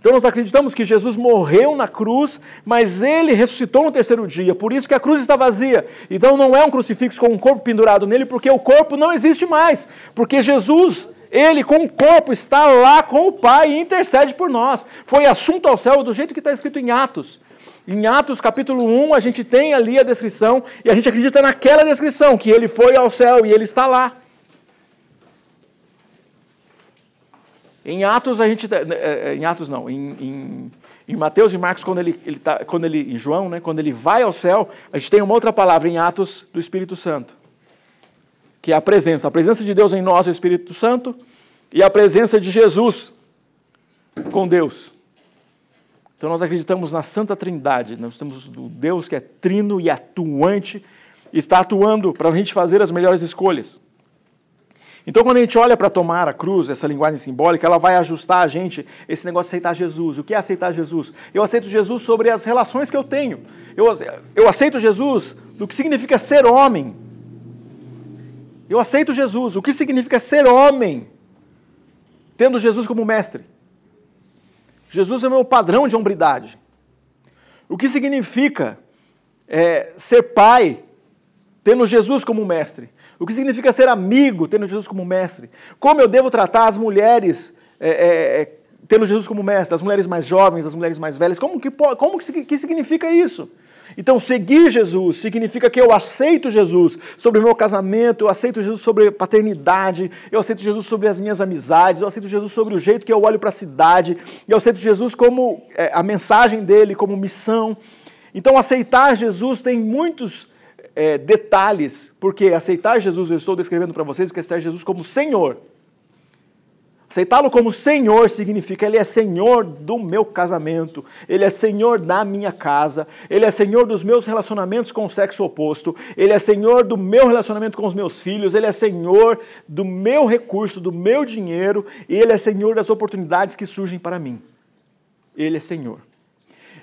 Então nós acreditamos que Jesus morreu na cruz, mas ele ressuscitou no terceiro dia, por isso que a cruz está vazia. Então não é um crucifixo com um corpo pendurado nele, porque o corpo não existe mais, porque Jesus ele, com o corpo, está lá com o Pai e intercede por nós. Foi assunto ao céu do jeito que está escrito em Atos. Em Atos capítulo 1, a gente tem ali a descrição, e a gente acredita naquela descrição, que ele foi ao céu e ele está lá. Em Atos, a gente. É, é, em Atos não, em, em, em Mateus e Marcos, quando ele, ele tá, quando ele. Em João, né, quando ele vai ao céu, a gente tem uma outra palavra em Atos do Espírito Santo que é a presença. A presença de Deus em nós o Espírito Santo e a presença de Jesus com Deus. Então nós acreditamos na Santa Trindade, nós temos o Deus que é trino e atuante, e está atuando para a gente fazer as melhores escolhas. Então, quando a gente olha para tomar a cruz, essa linguagem simbólica, ela vai ajustar a gente esse negócio de aceitar Jesus. O que é aceitar Jesus? Eu aceito Jesus sobre as relações que eu tenho. Eu, eu aceito Jesus do que significa ser homem, eu aceito Jesus. O que significa ser homem, tendo Jesus como mestre? Jesus é o meu padrão de hombridade. O que significa é, ser pai, tendo Jesus como mestre? O que significa ser amigo, tendo Jesus como mestre? Como eu devo tratar as mulheres, é, é, é tendo Jesus como mestre? As mulheres mais jovens, as mulheres mais velhas? Como que, como que, que significa isso? Então, seguir Jesus significa que eu aceito Jesus sobre o meu casamento, eu aceito Jesus sobre paternidade, eu aceito Jesus sobre as minhas amizades, eu aceito Jesus sobre o jeito que eu olho para a cidade, eu aceito Jesus como é, a mensagem dele, como missão. Então, aceitar Jesus tem muitos é, detalhes, porque aceitar Jesus, eu estou descrevendo para vocês, que é aceitar Jesus como Senhor. Aceitá-lo como Senhor significa Ele é Senhor do meu casamento, Ele é Senhor da minha casa, Ele é Senhor dos meus relacionamentos com o sexo oposto, Ele é Senhor do meu relacionamento com os meus filhos, Ele é Senhor do meu recurso, do meu dinheiro, e Ele é Senhor das oportunidades que surgem para mim. Ele é Senhor.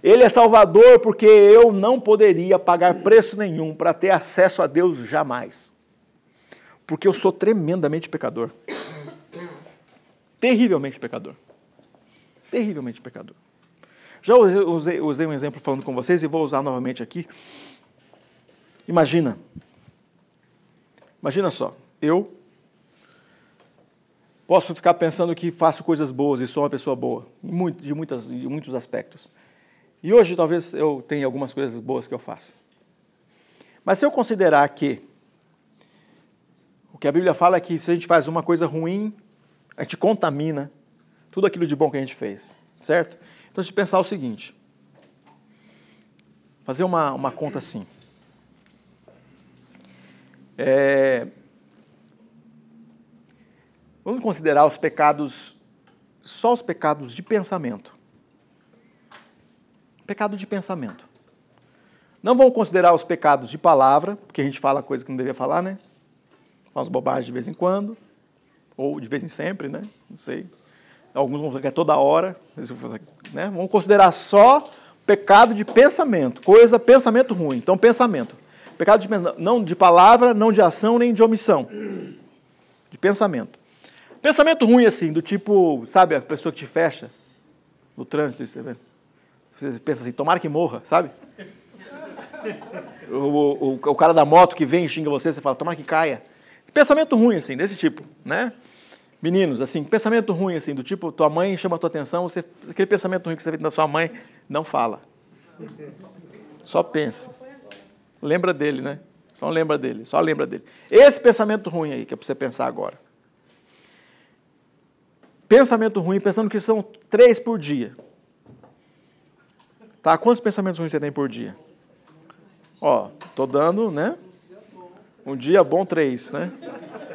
Ele é Salvador porque eu não poderia pagar preço nenhum para ter acesso a Deus jamais. Porque eu sou tremendamente pecador terrivelmente pecador. Terrivelmente pecador. Já usei, usei, um exemplo falando com vocês e vou usar novamente aqui. Imagina. Imagina só, eu posso ficar pensando que faço coisas boas e sou uma pessoa boa, de, muitas, de muitos aspectos. E hoje talvez eu tenha algumas coisas boas que eu faço. Mas se eu considerar que o que a Bíblia fala é que se a gente faz uma coisa ruim, a gente contamina tudo aquilo de bom que a gente fez, certo? Então, se pensar o seguinte, fazer uma, uma conta assim. É, vamos considerar os pecados, só os pecados de pensamento. Pecado de pensamento. Não vamos considerar os pecados de palavra, porque a gente fala coisa que não deveria falar, né? Fala umas bobagens de vez em quando. Ou de vez em sempre, né? Não sei. Alguns vão falar que é toda hora. Né? Vamos considerar só pecado de pensamento, coisa, pensamento ruim. Então, pensamento. Pecado de não de palavra, não de ação, nem de omissão. De pensamento. Pensamento ruim, assim, do tipo, sabe, a pessoa que te fecha no trânsito, você pensa assim, tomara que morra, sabe? O, o, o cara da moto que vem e xinga você, você fala, tomara que caia. Pensamento ruim, assim, desse tipo, né? Meninos, assim, pensamento ruim, assim, do tipo, tua mãe chama a tua atenção, você, aquele pensamento ruim que você vê da sua mãe, não fala. Só pensa. Lembra dele, né? Só lembra dele, só lembra dele. Esse pensamento ruim aí, que é para você pensar agora. Pensamento ruim, pensando que são três por dia. Tá? Quantos pensamentos ruins você tem por dia? Ó, tô dando, né? Um dia bom, três, né?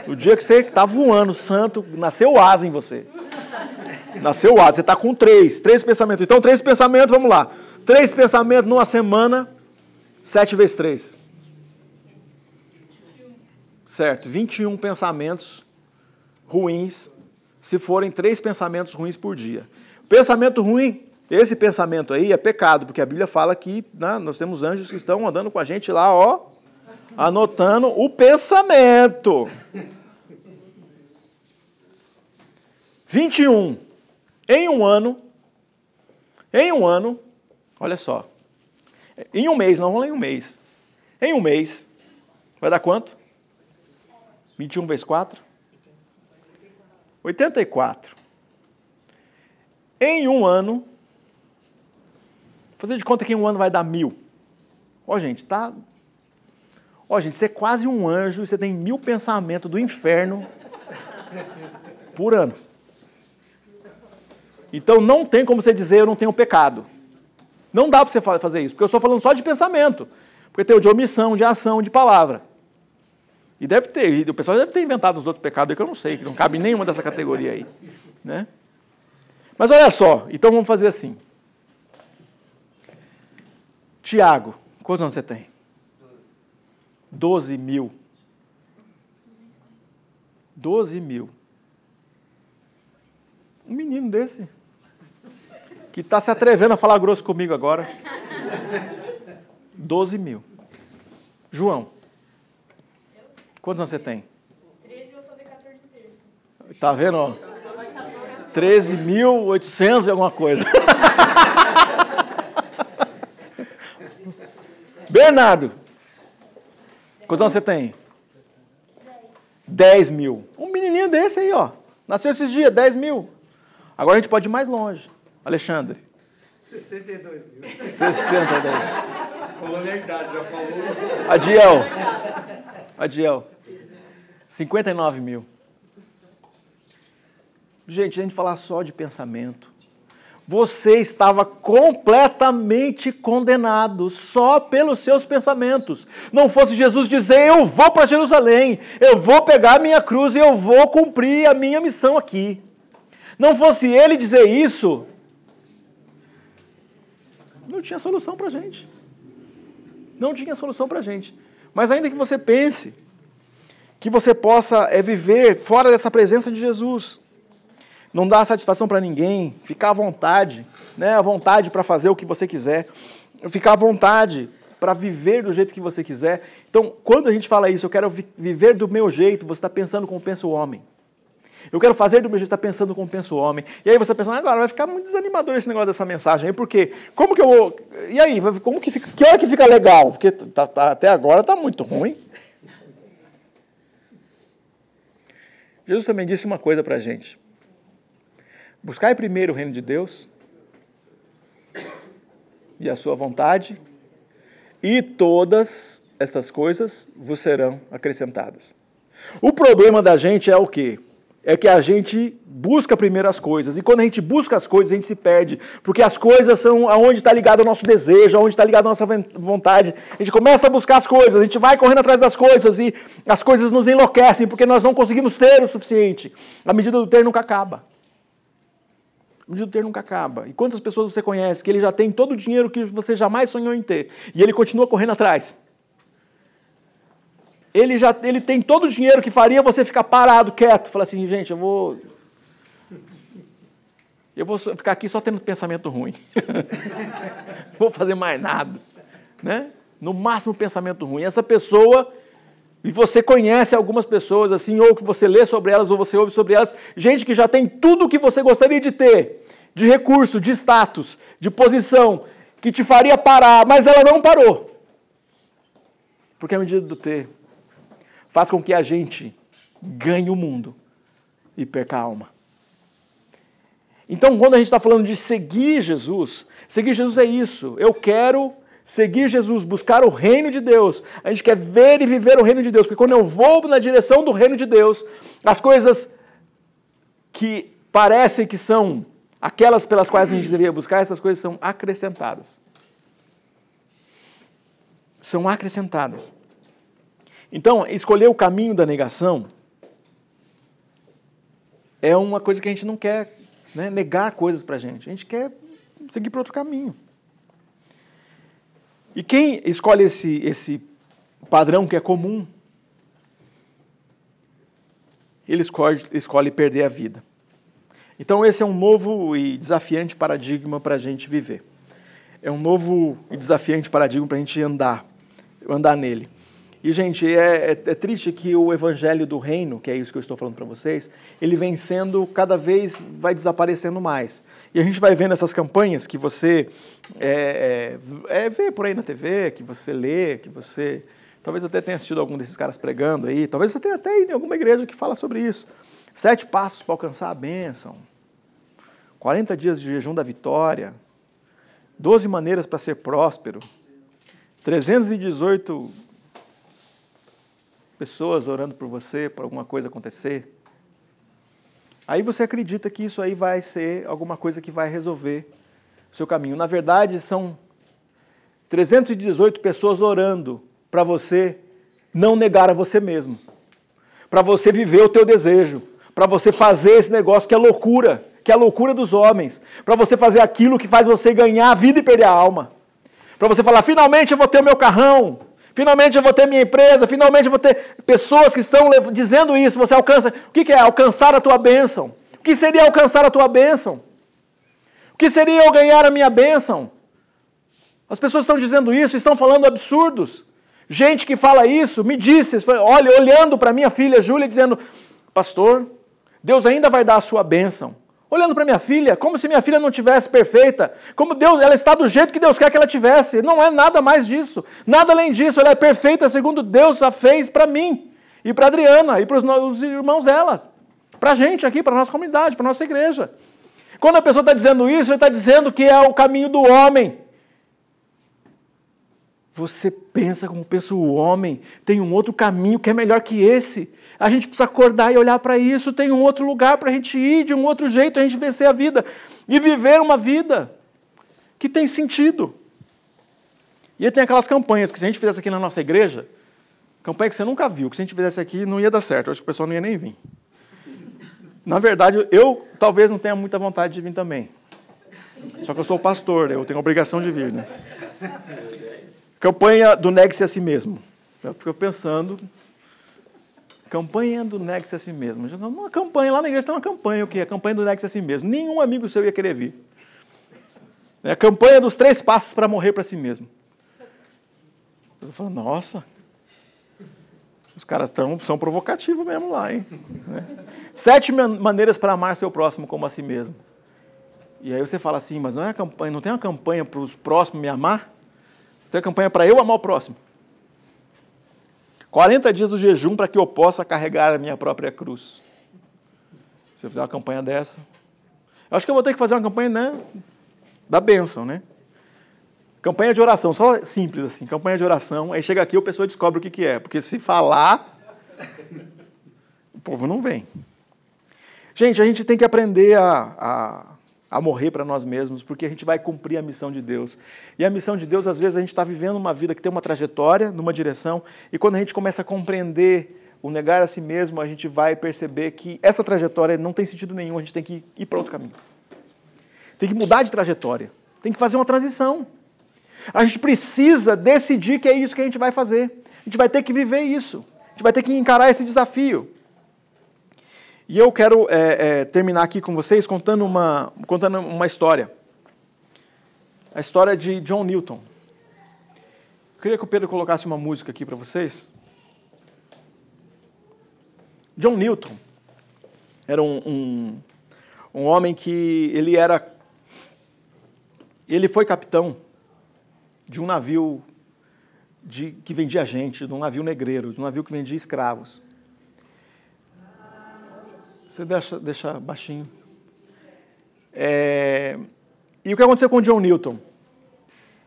O dia que você está voando, santo, nasceu asa em você. Nasceu asa, você está com três, três pensamentos. Então, três pensamentos, vamos lá. Três pensamentos numa semana, sete vezes três. Certo, 21 pensamentos ruins, se forem três pensamentos ruins por dia. Pensamento ruim, esse pensamento aí é pecado, porque a Bíblia fala que né, nós temos anjos que estão andando com a gente lá, ó, anotando o pensamento. 21. Em um ano, em um ano, olha só, em um mês, não vamos em um mês. Em um mês, vai dar quanto? 21 vezes 4? 84. Em um ano, fazer de conta que em um ano vai dar mil. Ó, gente, tá. Ó, gente, você é quase um anjo e você tem mil pensamentos do inferno por ano. Então não tem como você dizer eu não tenho pecado. Não dá para você fazer isso, porque eu estou falando só de pensamento. Porque tem o de omissão, de ação, de palavra. E deve ter, o pessoal deve ter inventado os outros pecados que eu não sei, que não cabe em nenhuma dessa categoria aí. Né? Mas olha só, então vamos fazer assim. Tiago, quantos anos você tem? 12 mil. 12 mil. Um menino desse que está se atrevendo a falar grosso comigo agora. 12 mil. João, quantos anos você tem? 13, vou fazer 14 terça. Tá vendo? Ó? 13.800 e alguma coisa. Bernardo, quantos anos você tem? 10 mil. Um menininho desse aí, ó. Nasceu esses dias, 10 mil. Agora a gente pode ir mais longe. Alexandre. 62 mil. 62. Falou a idade, já falou. Adiel. Adiel. 59 mil. Gente, a gente falar só de pensamento. Você estava completamente condenado só pelos seus pensamentos. Não fosse Jesus dizer: Eu vou para Jerusalém, eu vou pegar a minha cruz e eu vou cumprir a minha missão aqui. Não fosse ele dizer isso, não tinha solução para a gente. Não tinha solução para a gente. Mas ainda que você pense que você possa é, viver fora dessa presença de Jesus, não dar satisfação para ninguém, ficar à vontade, né, à vontade para fazer o que você quiser, ficar à vontade para viver do jeito que você quiser. Então, quando a gente fala isso, eu quero viver do meu jeito, você está pensando como pensa o homem. Eu quero fazer do meu jeito, está pensando como pensa o homem. E aí você pensa, agora vai ficar muito desanimador esse negócio dessa mensagem aí, porque como que eu vou. E aí, como que fica. Que hora que fica legal? Porque tá, tá, até agora está muito ruim. Jesus também disse uma coisa para a gente. Buscai primeiro o reino de Deus e a sua vontade, e todas essas coisas vos serão acrescentadas. O problema da gente é o quê? É que a gente busca primeiro as coisas. E quando a gente busca as coisas, a gente se perde. Porque as coisas são aonde está ligado o nosso desejo, aonde está ligado a nossa vontade. A gente começa a buscar as coisas, a gente vai correndo atrás das coisas e as coisas nos enlouquecem porque nós não conseguimos ter o suficiente. A medida do ter nunca acaba. Do ter nunca acaba. E quantas pessoas você conhece que ele já tem todo o dinheiro que você jamais sonhou em ter e ele continua correndo atrás? ele já ele tem todo o dinheiro que faria você ficar parado, quieto, falar assim, gente, eu vou eu vou ficar aqui só tendo pensamento ruim. vou fazer mais nada, né? No máximo pensamento ruim. Essa pessoa e você conhece algumas pessoas assim, ou que você lê sobre elas, ou você ouve sobre elas, gente que já tem tudo o que você gostaria de ter, de recurso, de status, de posição, que te faria parar, mas ela não parou. Porque a medida do ter faz com que a gente ganhe o mundo e perca a alma. Então, quando a gente está falando de seguir Jesus, seguir Jesus é isso. Eu quero seguir Jesus, buscar o reino de Deus. A gente quer ver e viver o reino de Deus, porque quando eu vou na direção do reino de Deus, as coisas que parecem que são aquelas pelas quais a gente deveria buscar, essas coisas são acrescentadas. São acrescentadas. Então, escolher o caminho da negação é uma coisa que a gente não quer né, negar coisas para a gente. A gente quer seguir para outro caminho. E quem escolhe esse, esse padrão que é comum, ele escolhe, escolhe perder a vida. Então, esse é um novo e desafiante paradigma para a gente viver. É um novo e desafiante paradigma para a gente andar, andar nele. E, gente, é, é, é, triste que o evangelho do reino, que é isso que eu estou falando para vocês, ele vem sendo, cada vez vai desaparecendo mais. E a gente vai vendo essas campanhas que você é, é, é, vê por aí na TV, que você lê, que você. Talvez até tenha assistido algum desses caras pregando aí, talvez você tenha até ido em alguma igreja que fala sobre isso. Sete passos para alcançar a bênção. 40 dias de jejum da vitória. 12 maneiras para ser próspero. 318 pessoas orando por você, por alguma coisa acontecer. Aí você acredita que isso aí vai ser alguma coisa que vai resolver o seu caminho. Na verdade, são 318 pessoas orando para você não negar a você mesmo. Para você viver o teu desejo, para você fazer esse negócio que é loucura, que é a loucura dos homens, para você fazer aquilo que faz você ganhar a vida e perder a alma. Para você falar, finalmente eu vou ter o meu carrão, Finalmente eu vou ter minha empresa, finalmente eu vou ter pessoas que estão dizendo isso. Você alcança. O que é alcançar a tua bênção? O que seria alcançar a tua bênção? O que seria eu ganhar a minha bênção? As pessoas estão dizendo isso, estão falando absurdos. Gente que fala isso me disse, olha, olhando para minha filha Júlia, dizendo: Pastor, Deus ainda vai dar a sua bênção olhando para minha filha, como se minha filha não tivesse perfeita, como Deus, ela está do jeito que Deus quer que ela tivesse. Não é nada mais disso, nada além disso. Ela é perfeita segundo Deus a fez para mim e para Adriana e para os irmãos dela, para a gente aqui, para a nossa comunidade, para a nossa igreja. Quando a pessoa está dizendo isso, ele está dizendo que é o caminho do homem. Você pensa como pensa o homem, tem um outro caminho que é melhor que esse. A gente precisa acordar e olhar para isso. Tem um outro lugar para a gente ir, de um outro jeito a gente vencer a vida e viver uma vida que tem sentido. E aí tem aquelas campanhas que se a gente fizesse aqui na nossa igreja, campanha que você nunca viu, que se a gente fizesse aqui não ia dar certo, eu acho que o pessoal não ia nem vir. Na verdade, eu talvez não tenha muita vontade de vir também. Só que eu sou pastor, eu tenho obrigação de vir, né? Campanha do negue-se a si mesmo. Eu fico pensando, Campanha do negue-se a si mesmo. Uma campanha, lá na igreja tem uma campanha, o que? A campanha do negue-se a si mesmo. Nenhum amigo seu ia querer vir. É a campanha dos três passos para morrer para si mesmo. Eu falo, nossa, os caras tão, são provocativos mesmo lá, hein? Né? Sete maneiras para amar seu próximo como a si mesmo. E aí você fala assim, mas não, é campanha, não tem uma campanha para os próximos me amar? Tem uma campanha para eu amar o próximo. 40 dias do jejum para que eu possa carregar a minha própria cruz. Se eu fizer uma campanha dessa. Eu acho que eu vou ter que fazer uma campanha né, da bênção, né? Campanha de oração, só simples assim. Campanha de oração. Aí chega aqui a pessoa descobre o que, que é. Porque se falar, o povo não vem. Gente, a gente tem que aprender a, a a morrer para nós mesmos, porque a gente vai cumprir a missão de Deus. E a missão de Deus, às vezes, a gente está vivendo uma vida que tem uma trajetória, numa direção, e quando a gente começa a compreender o negar a si mesmo, a gente vai perceber que essa trajetória não tem sentido nenhum, a gente tem que ir para outro caminho. Tem que mudar de trajetória, tem que fazer uma transição. A gente precisa decidir que é isso que a gente vai fazer. A gente vai ter que viver isso. A gente vai ter que encarar esse desafio. E eu quero é, é, terminar aqui com vocês contando uma, contando uma história. A história de John Newton. Eu queria que o Pedro colocasse uma música aqui para vocês. John Newton era um, um, um homem que ele era. Ele foi capitão de um navio de, que vendia gente, de um navio negreiro, de um navio que vendia escravos. Você deixa, deixa baixinho. É, e o que aconteceu com o John Newton?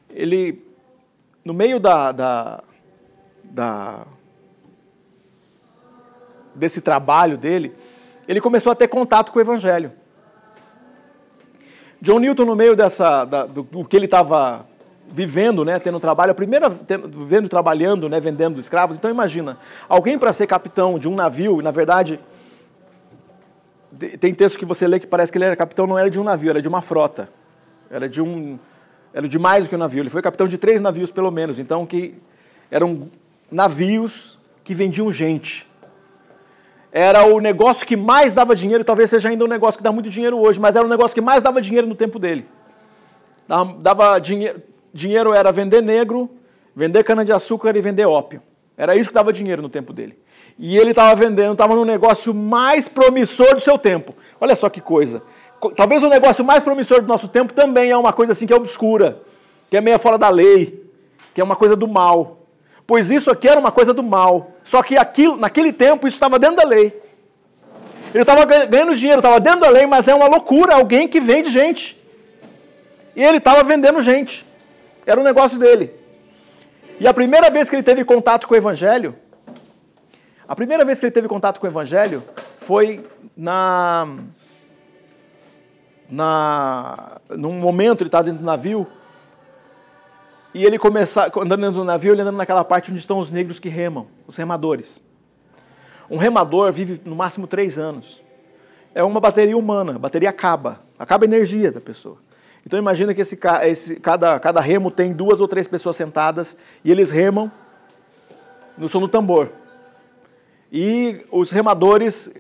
Ele, no meio da, da, da desse trabalho dele, ele começou a ter contato com o Evangelho. John Newton, no meio dessa, da, do, do, que ele estava vivendo, né, tendo trabalho, a primeira vendo trabalhando, né, vendendo escravos. Então imagina, alguém para ser capitão de um navio, na verdade, tem texto que você lê que parece que ele era capitão, não era de um navio, era de uma frota. Era de um, era de mais do que um navio. Ele foi capitão de três navios pelo menos, então que eram navios que vendiam gente era o negócio que mais dava dinheiro, talvez seja ainda um negócio que dá muito dinheiro hoje, mas era o negócio que mais dava dinheiro no tempo dele. Dava dinheiro, dinheiro era vender negro, vender cana-de-açúcar e vender ópio. Era isso que dava dinheiro no tempo dele. E ele estava vendendo, estava no negócio mais promissor do seu tempo. Olha só que coisa. Talvez o negócio mais promissor do nosso tempo também é uma coisa assim que é obscura, que é meio fora da lei, que é uma coisa do mal pois isso aqui era uma coisa do mal. Só que aquilo, naquele tempo isso estava dentro da lei. Ele estava ganhando dinheiro, estava dentro da lei, mas é uma loucura alguém que vende gente. E ele estava vendendo gente. Era o um negócio dele. E a primeira vez que ele teve contato com o Evangelho, a primeira vez que ele teve contato com o Evangelho foi na, na num momento ele estava dentro do navio e ele começar, andando dentro do navio, ele andando naquela parte onde estão os negros que remam, os remadores. Um remador vive no máximo três anos. É uma bateria humana, a bateria acaba, acaba a energia da pessoa. Então imagina que esse, esse, cada, cada remo tem duas ou três pessoas sentadas e eles remam no som do tambor. E os remadores,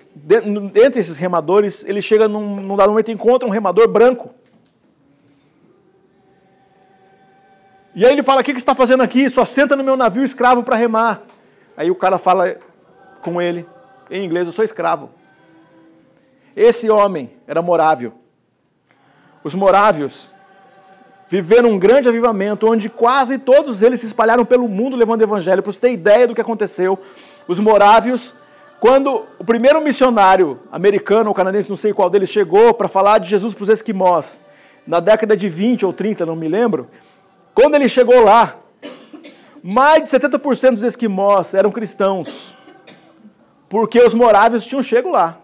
entre esses remadores, ele chega num, num dado momento e encontra um remador branco E aí ele fala: O que, que você está fazendo aqui? Só senta no meu navio escravo para remar. Aí o cara fala com ele, em inglês: Eu sou escravo. Esse homem era morável. Os morávios viveram um grande avivamento, onde quase todos eles se espalharam pelo mundo levando o evangelho. Para você ter ideia do que aconteceu, os morávios, quando o primeiro missionário americano ou canadense, não sei qual deles, chegou para falar de Jesus para os esquimós, na década de 20 ou 30, não me lembro, quando ele chegou lá, mais de 70% dos esquimós eram cristãos, porque os moráveis tinham chego lá.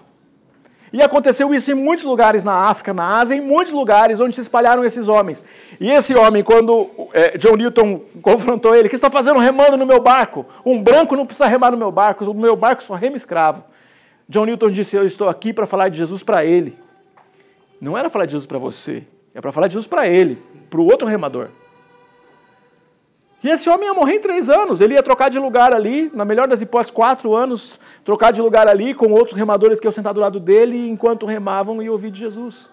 E aconteceu isso em muitos lugares na África, na Ásia, em muitos lugares onde se espalharam esses homens. E esse homem, quando é, John Newton confrontou ele, que está fazendo remando no meu barco? Um branco não precisa remar no meu barco, o meu barco só rema escravo. John Newton disse: Eu estou aqui para falar de Jesus para ele. Não era falar de Jesus para você, é para falar de Jesus para ele, para o outro remador. E esse homem ia morrer em três anos. Ele ia trocar de lugar ali, na melhor das hipóteses, quatro anos, trocar de lugar ali com outros remadores que iam sentar do lado dele enquanto remavam e ouvir de Jesus.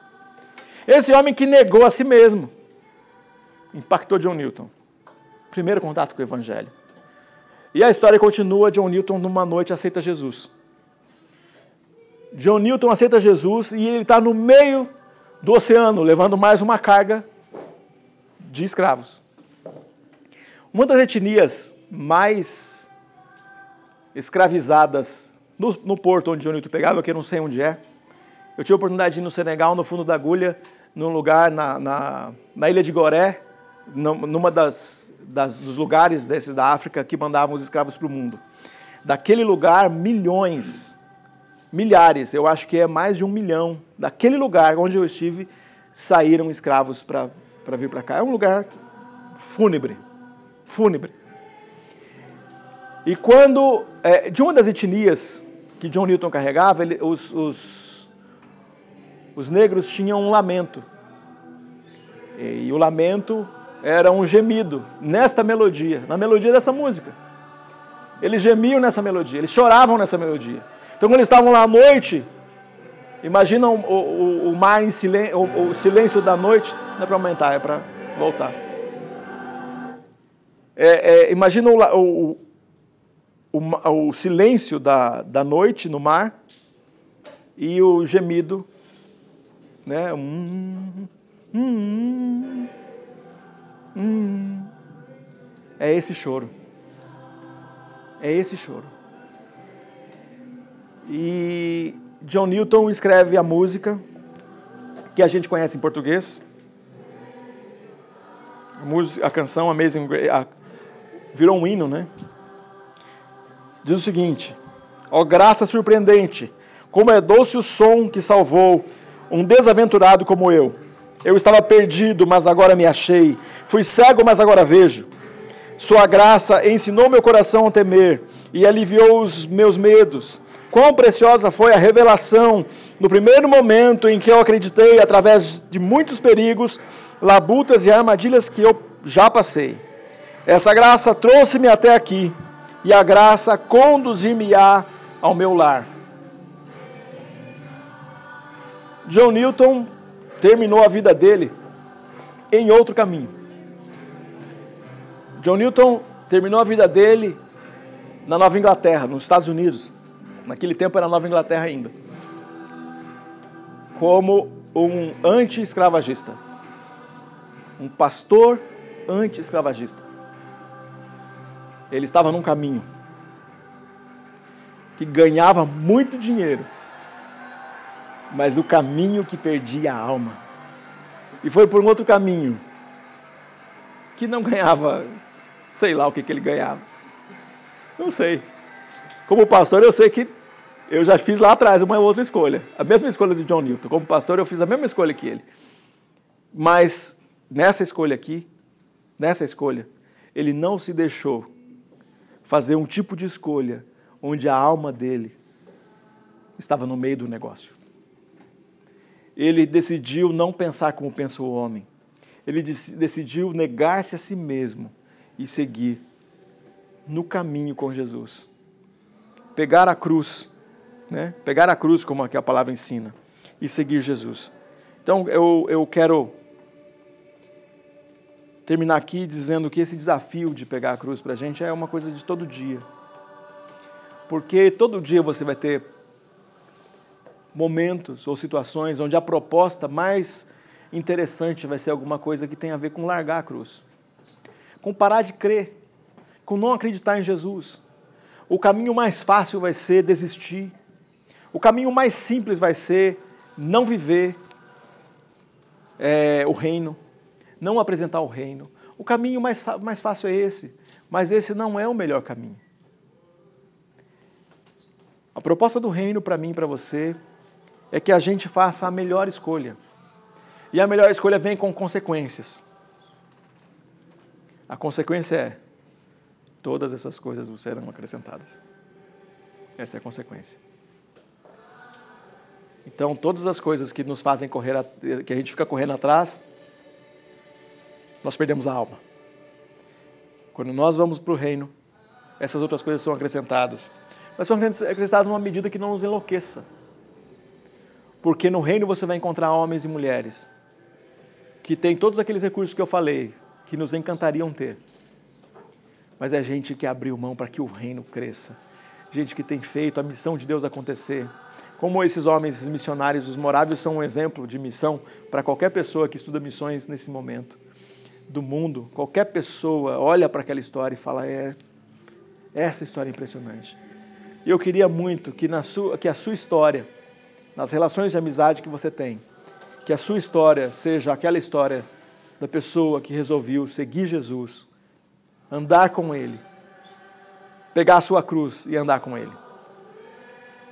Esse homem que negou a si mesmo impactou John Newton. Primeiro contato com o Evangelho. E a história continua: John Newton, numa noite, aceita Jesus. John Newton aceita Jesus e ele está no meio do oceano, levando mais uma carga de escravos. Uma das etnias mais escravizadas no, no porto onde Jonito pegava, que eu não sei onde é. Eu tive a oportunidade de ir no Senegal, no fundo da agulha, num lugar na, na, na ilha de Goré, numa das, das, dos lugares desses da África que mandavam os escravos para o mundo. Daquele lugar, milhões, milhares, eu acho que é mais de um milhão, daquele lugar onde eu estive, saíram escravos para vir para cá. É um lugar fúnebre fúnebre. E quando, é, de uma das etnias que John Newton carregava, ele, os, os, os negros tinham um lamento. E, e o lamento era um gemido nesta melodia, na melodia dessa música. Eles gemiam nessa melodia, eles choravam nessa melodia. Então, quando eles estavam lá à noite, imaginam o, o, o mar em silêncio, o, o silêncio da noite. Não é para aumentar, é para voltar. É, é, imagina o, o, o, o, silêncio da, da noite no mar e o gemido, né? Hum, hum, hum, é esse choro. É esse choro. E John Newton escreve a música que a gente conhece em português. A, música, a canção Amazing virou um hino, né? Diz o seguinte: Ó oh, graça surpreendente, como é doce o som que salvou um desaventurado como eu. Eu estava perdido, mas agora me achei. Fui cego, mas agora vejo. Sua graça ensinou meu coração a temer e aliviou os meus medos. Quão preciosa foi a revelação no primeiro momento em que eu acreditei, através de muitos perigos, labutas e armadilhas que eu já passei. Essa graça trouxe-me até aqui e a graça conduzir-me-á ao meu lar. John Newton terminou a vida dele em outro caminho. John Newton terminou a vida dele na Nova Inglaterra, nos Estados Unidos. Naquele tempo era Nova Inglaterra ainda. Como um anti-escravagista. Um pastor anti-escravagista. Ele estava num caminho que ganhava muito dinheiro, mas o caminho que perdia a alma. E foi por um outro caminho que não ganhava, sei lá o que, que ele ganhava. Não sei. Como pastor, eu sei que eu já fiz lá atrás uma outra escolha. A mesma escolha de John Newton. Como pastor, eu fiz a mesma escolha que ele. Mas nessa escolha aqui, nessa escolha, ele não se deixou fazer um tipo de escolha onde a alma dele estava no meio do negócio. Ele decidiu não pensar como pensa o homem. Ele decidiu negar-se a si mesmo e seguir no caminho com Jesus. Pegar a cruz, né? pegar a cruz, como a palavra ensina, e seguir Jesus. Então eu, eu quero terminar aqui dizendo que esse desafio de pegar a cruz para a gente é uma coisa de todo dia. Porque todo dia você vai ter momentos ou situações onde a proposta mais interessante vai ser alguma coisa que tem a ver com largar a cruz, com parar de crer, com não acreditar em Jesus. O caminho mais fácil vai ser desistir. O caminho mais simples vai ser não viver é, o reino, não apresentar o reino. O caminho mais, mais fácil é esse, mas esse não é o melhor caminho. A proposta do reino para mim e para você é que a gente faça a melhor escolha. E a melhor escolha vem com consequências. A consequência é: todas essas coisas serão acrescentadas. Essa é a consequência. Então, todas as coisas que nos fazem correr, que a gente fica correndo atrás, nós perdemos a alma. Quando nós vamos para o reino, essas outras coisas são acrescentadas mas são acrescentados numa medida que não nos enlouqueça. Porque no reino você vai encontrar homens e mulheres que têm todos aqueles recursos que eu falei, que nos encantariam ter. Mas é gente que abriu mão para que o reino cresça. Gente que tem feito a missão de Deus acontecer. Como esses homens, esses missionários, os moráveis são um exemplo de missão para qualquer pessoa que estuda missões nesse momento do mundo. Qualquer pessoa olha para aquela história e fala: é, essa história é impressionante. E eu queria muito que, na sua, que a sua história, nas relações de amizade que você tem, que a sua história seja aquela história da pessoa que resolveu seguir Jesus, andar com Ele, pegar a sua cruz e andar com Ele.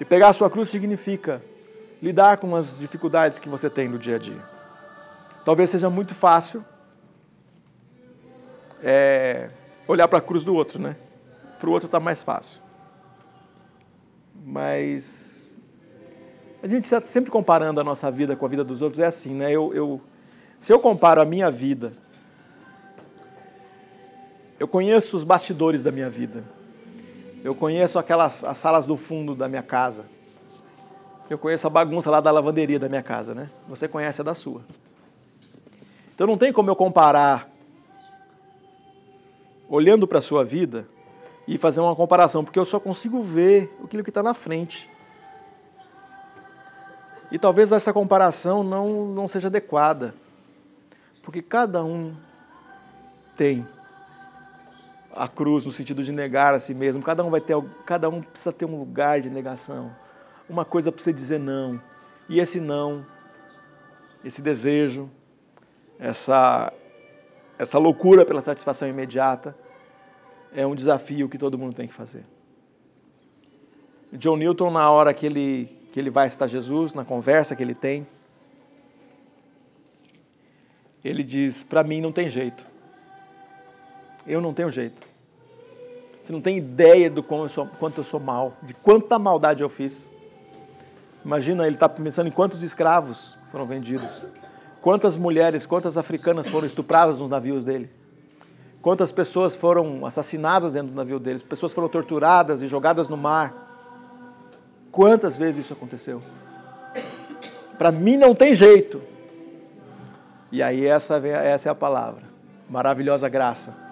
E pegar a sua cruz significa lidar com as dificuldades que você tem no dia a dia. Talvez seja muito fácil é, olhar para a cruz do outro, né? Para o outro está mais fácil mas a gente está sempre comparando a nossa vida com a vida dos outros, é assim, né? Eu, eu, se eu comparo a minha vida, eu conheço os bastidores da minha vida, eu conheço aquelas as salas do fundo da minha casa, eu conheço a bagunça lá da lavanderia da minha casa, né? Você conhece a da sua. Então não tem como eu comparar, olhando para a sua vida, e fazer uma comparação, porque eu só consigo ver aquilo que está na frente. E talvez essa comparação não, não seja adequada, porque cada um tem a cruz no sentido de negar a si mesmo. Cada um vai ter, cada um precisa ter um lugar de negação. Uma coisa para você dizer não. E esse não, esse desejo, essa essa loucura pela satisfação imediata é um desafio que todo mundo tem que fazer. John Newton, na hora que ele, que ele vai citar Jesus, na conversa que ele tem, ele diz: Para mim não tem jeito. Eu não tenho jeito. Você não tem ideia do eu sou, quanto eu sou mal, de quanta maldade eu fiz. Imagina, ele está pensando em quantos escravos foram vendidos, quantas mulheres, quantas africanas foram estupradas nos navios dele, quantas pessoas foram assassinadas dentro do navio deles, pessoas foram torturadas e jogadas no mar. Quantas vezes isso aconteceu? Para mim não tem jeito. E aí essa, essa é a palavra. Maravilhosa graça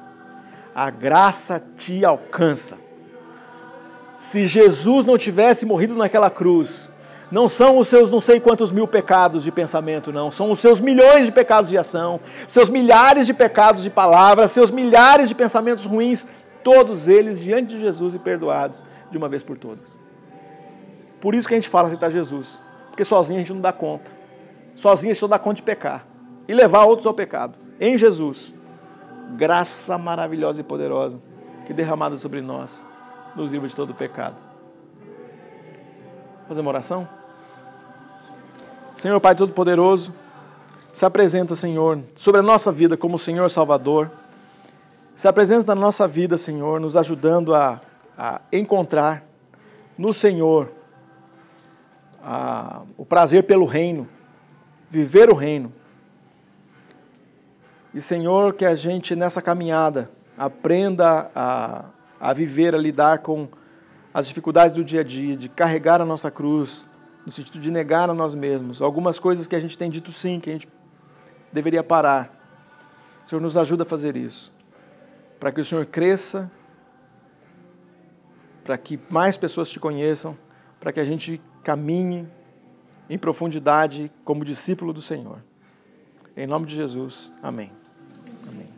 a graça te alcança. Se Jesus não tivesse morrido naquela cruz, não são os seus não sei quantos mil pecados de pensamento, não. São os seus milhões de pecados de ação, seus milhares de pecados de palavras, seus milhares de pensamentos ruins, todos eles diante de Jesus e perdoados de uma vez por todas. Por isso que a gente fala aceitar Jesus, porque sozinho a gente não dá conta. Sozinho a gente só dá conta de pecar e levar outros ao pecado. Em Jesus, graça maravilhosa e poderosa que é derramada sobre nós nos livra de todo o pecado. Fazer uma oração? Senhor Pai Todo-Poderoso, se apresenta, Senhor, sobre a nossa vida como Senhor Salvador. Se apresenta na nossa vida, Senhor, nos ajudando a, a encontrar no Senhor a, o prazer pelo reino, viver o reino e, Senhor, que a gente nessa caminhada aprenda a, a viver, a lidar com as dificuldades do dia a dia, de carregar a nossa cruz, no sentido de negar a nós mesmos. Algumas coisas que a gente tem dito sim, que a gente deveria parar. O Senhor nos ajuda a fazer isso, para que o Senhor cresça, para que mais pessoas te conheçam, para que a gente caminhe em profundidade como discípulo do Senhor. Em nome de Jesus, amém. Amém.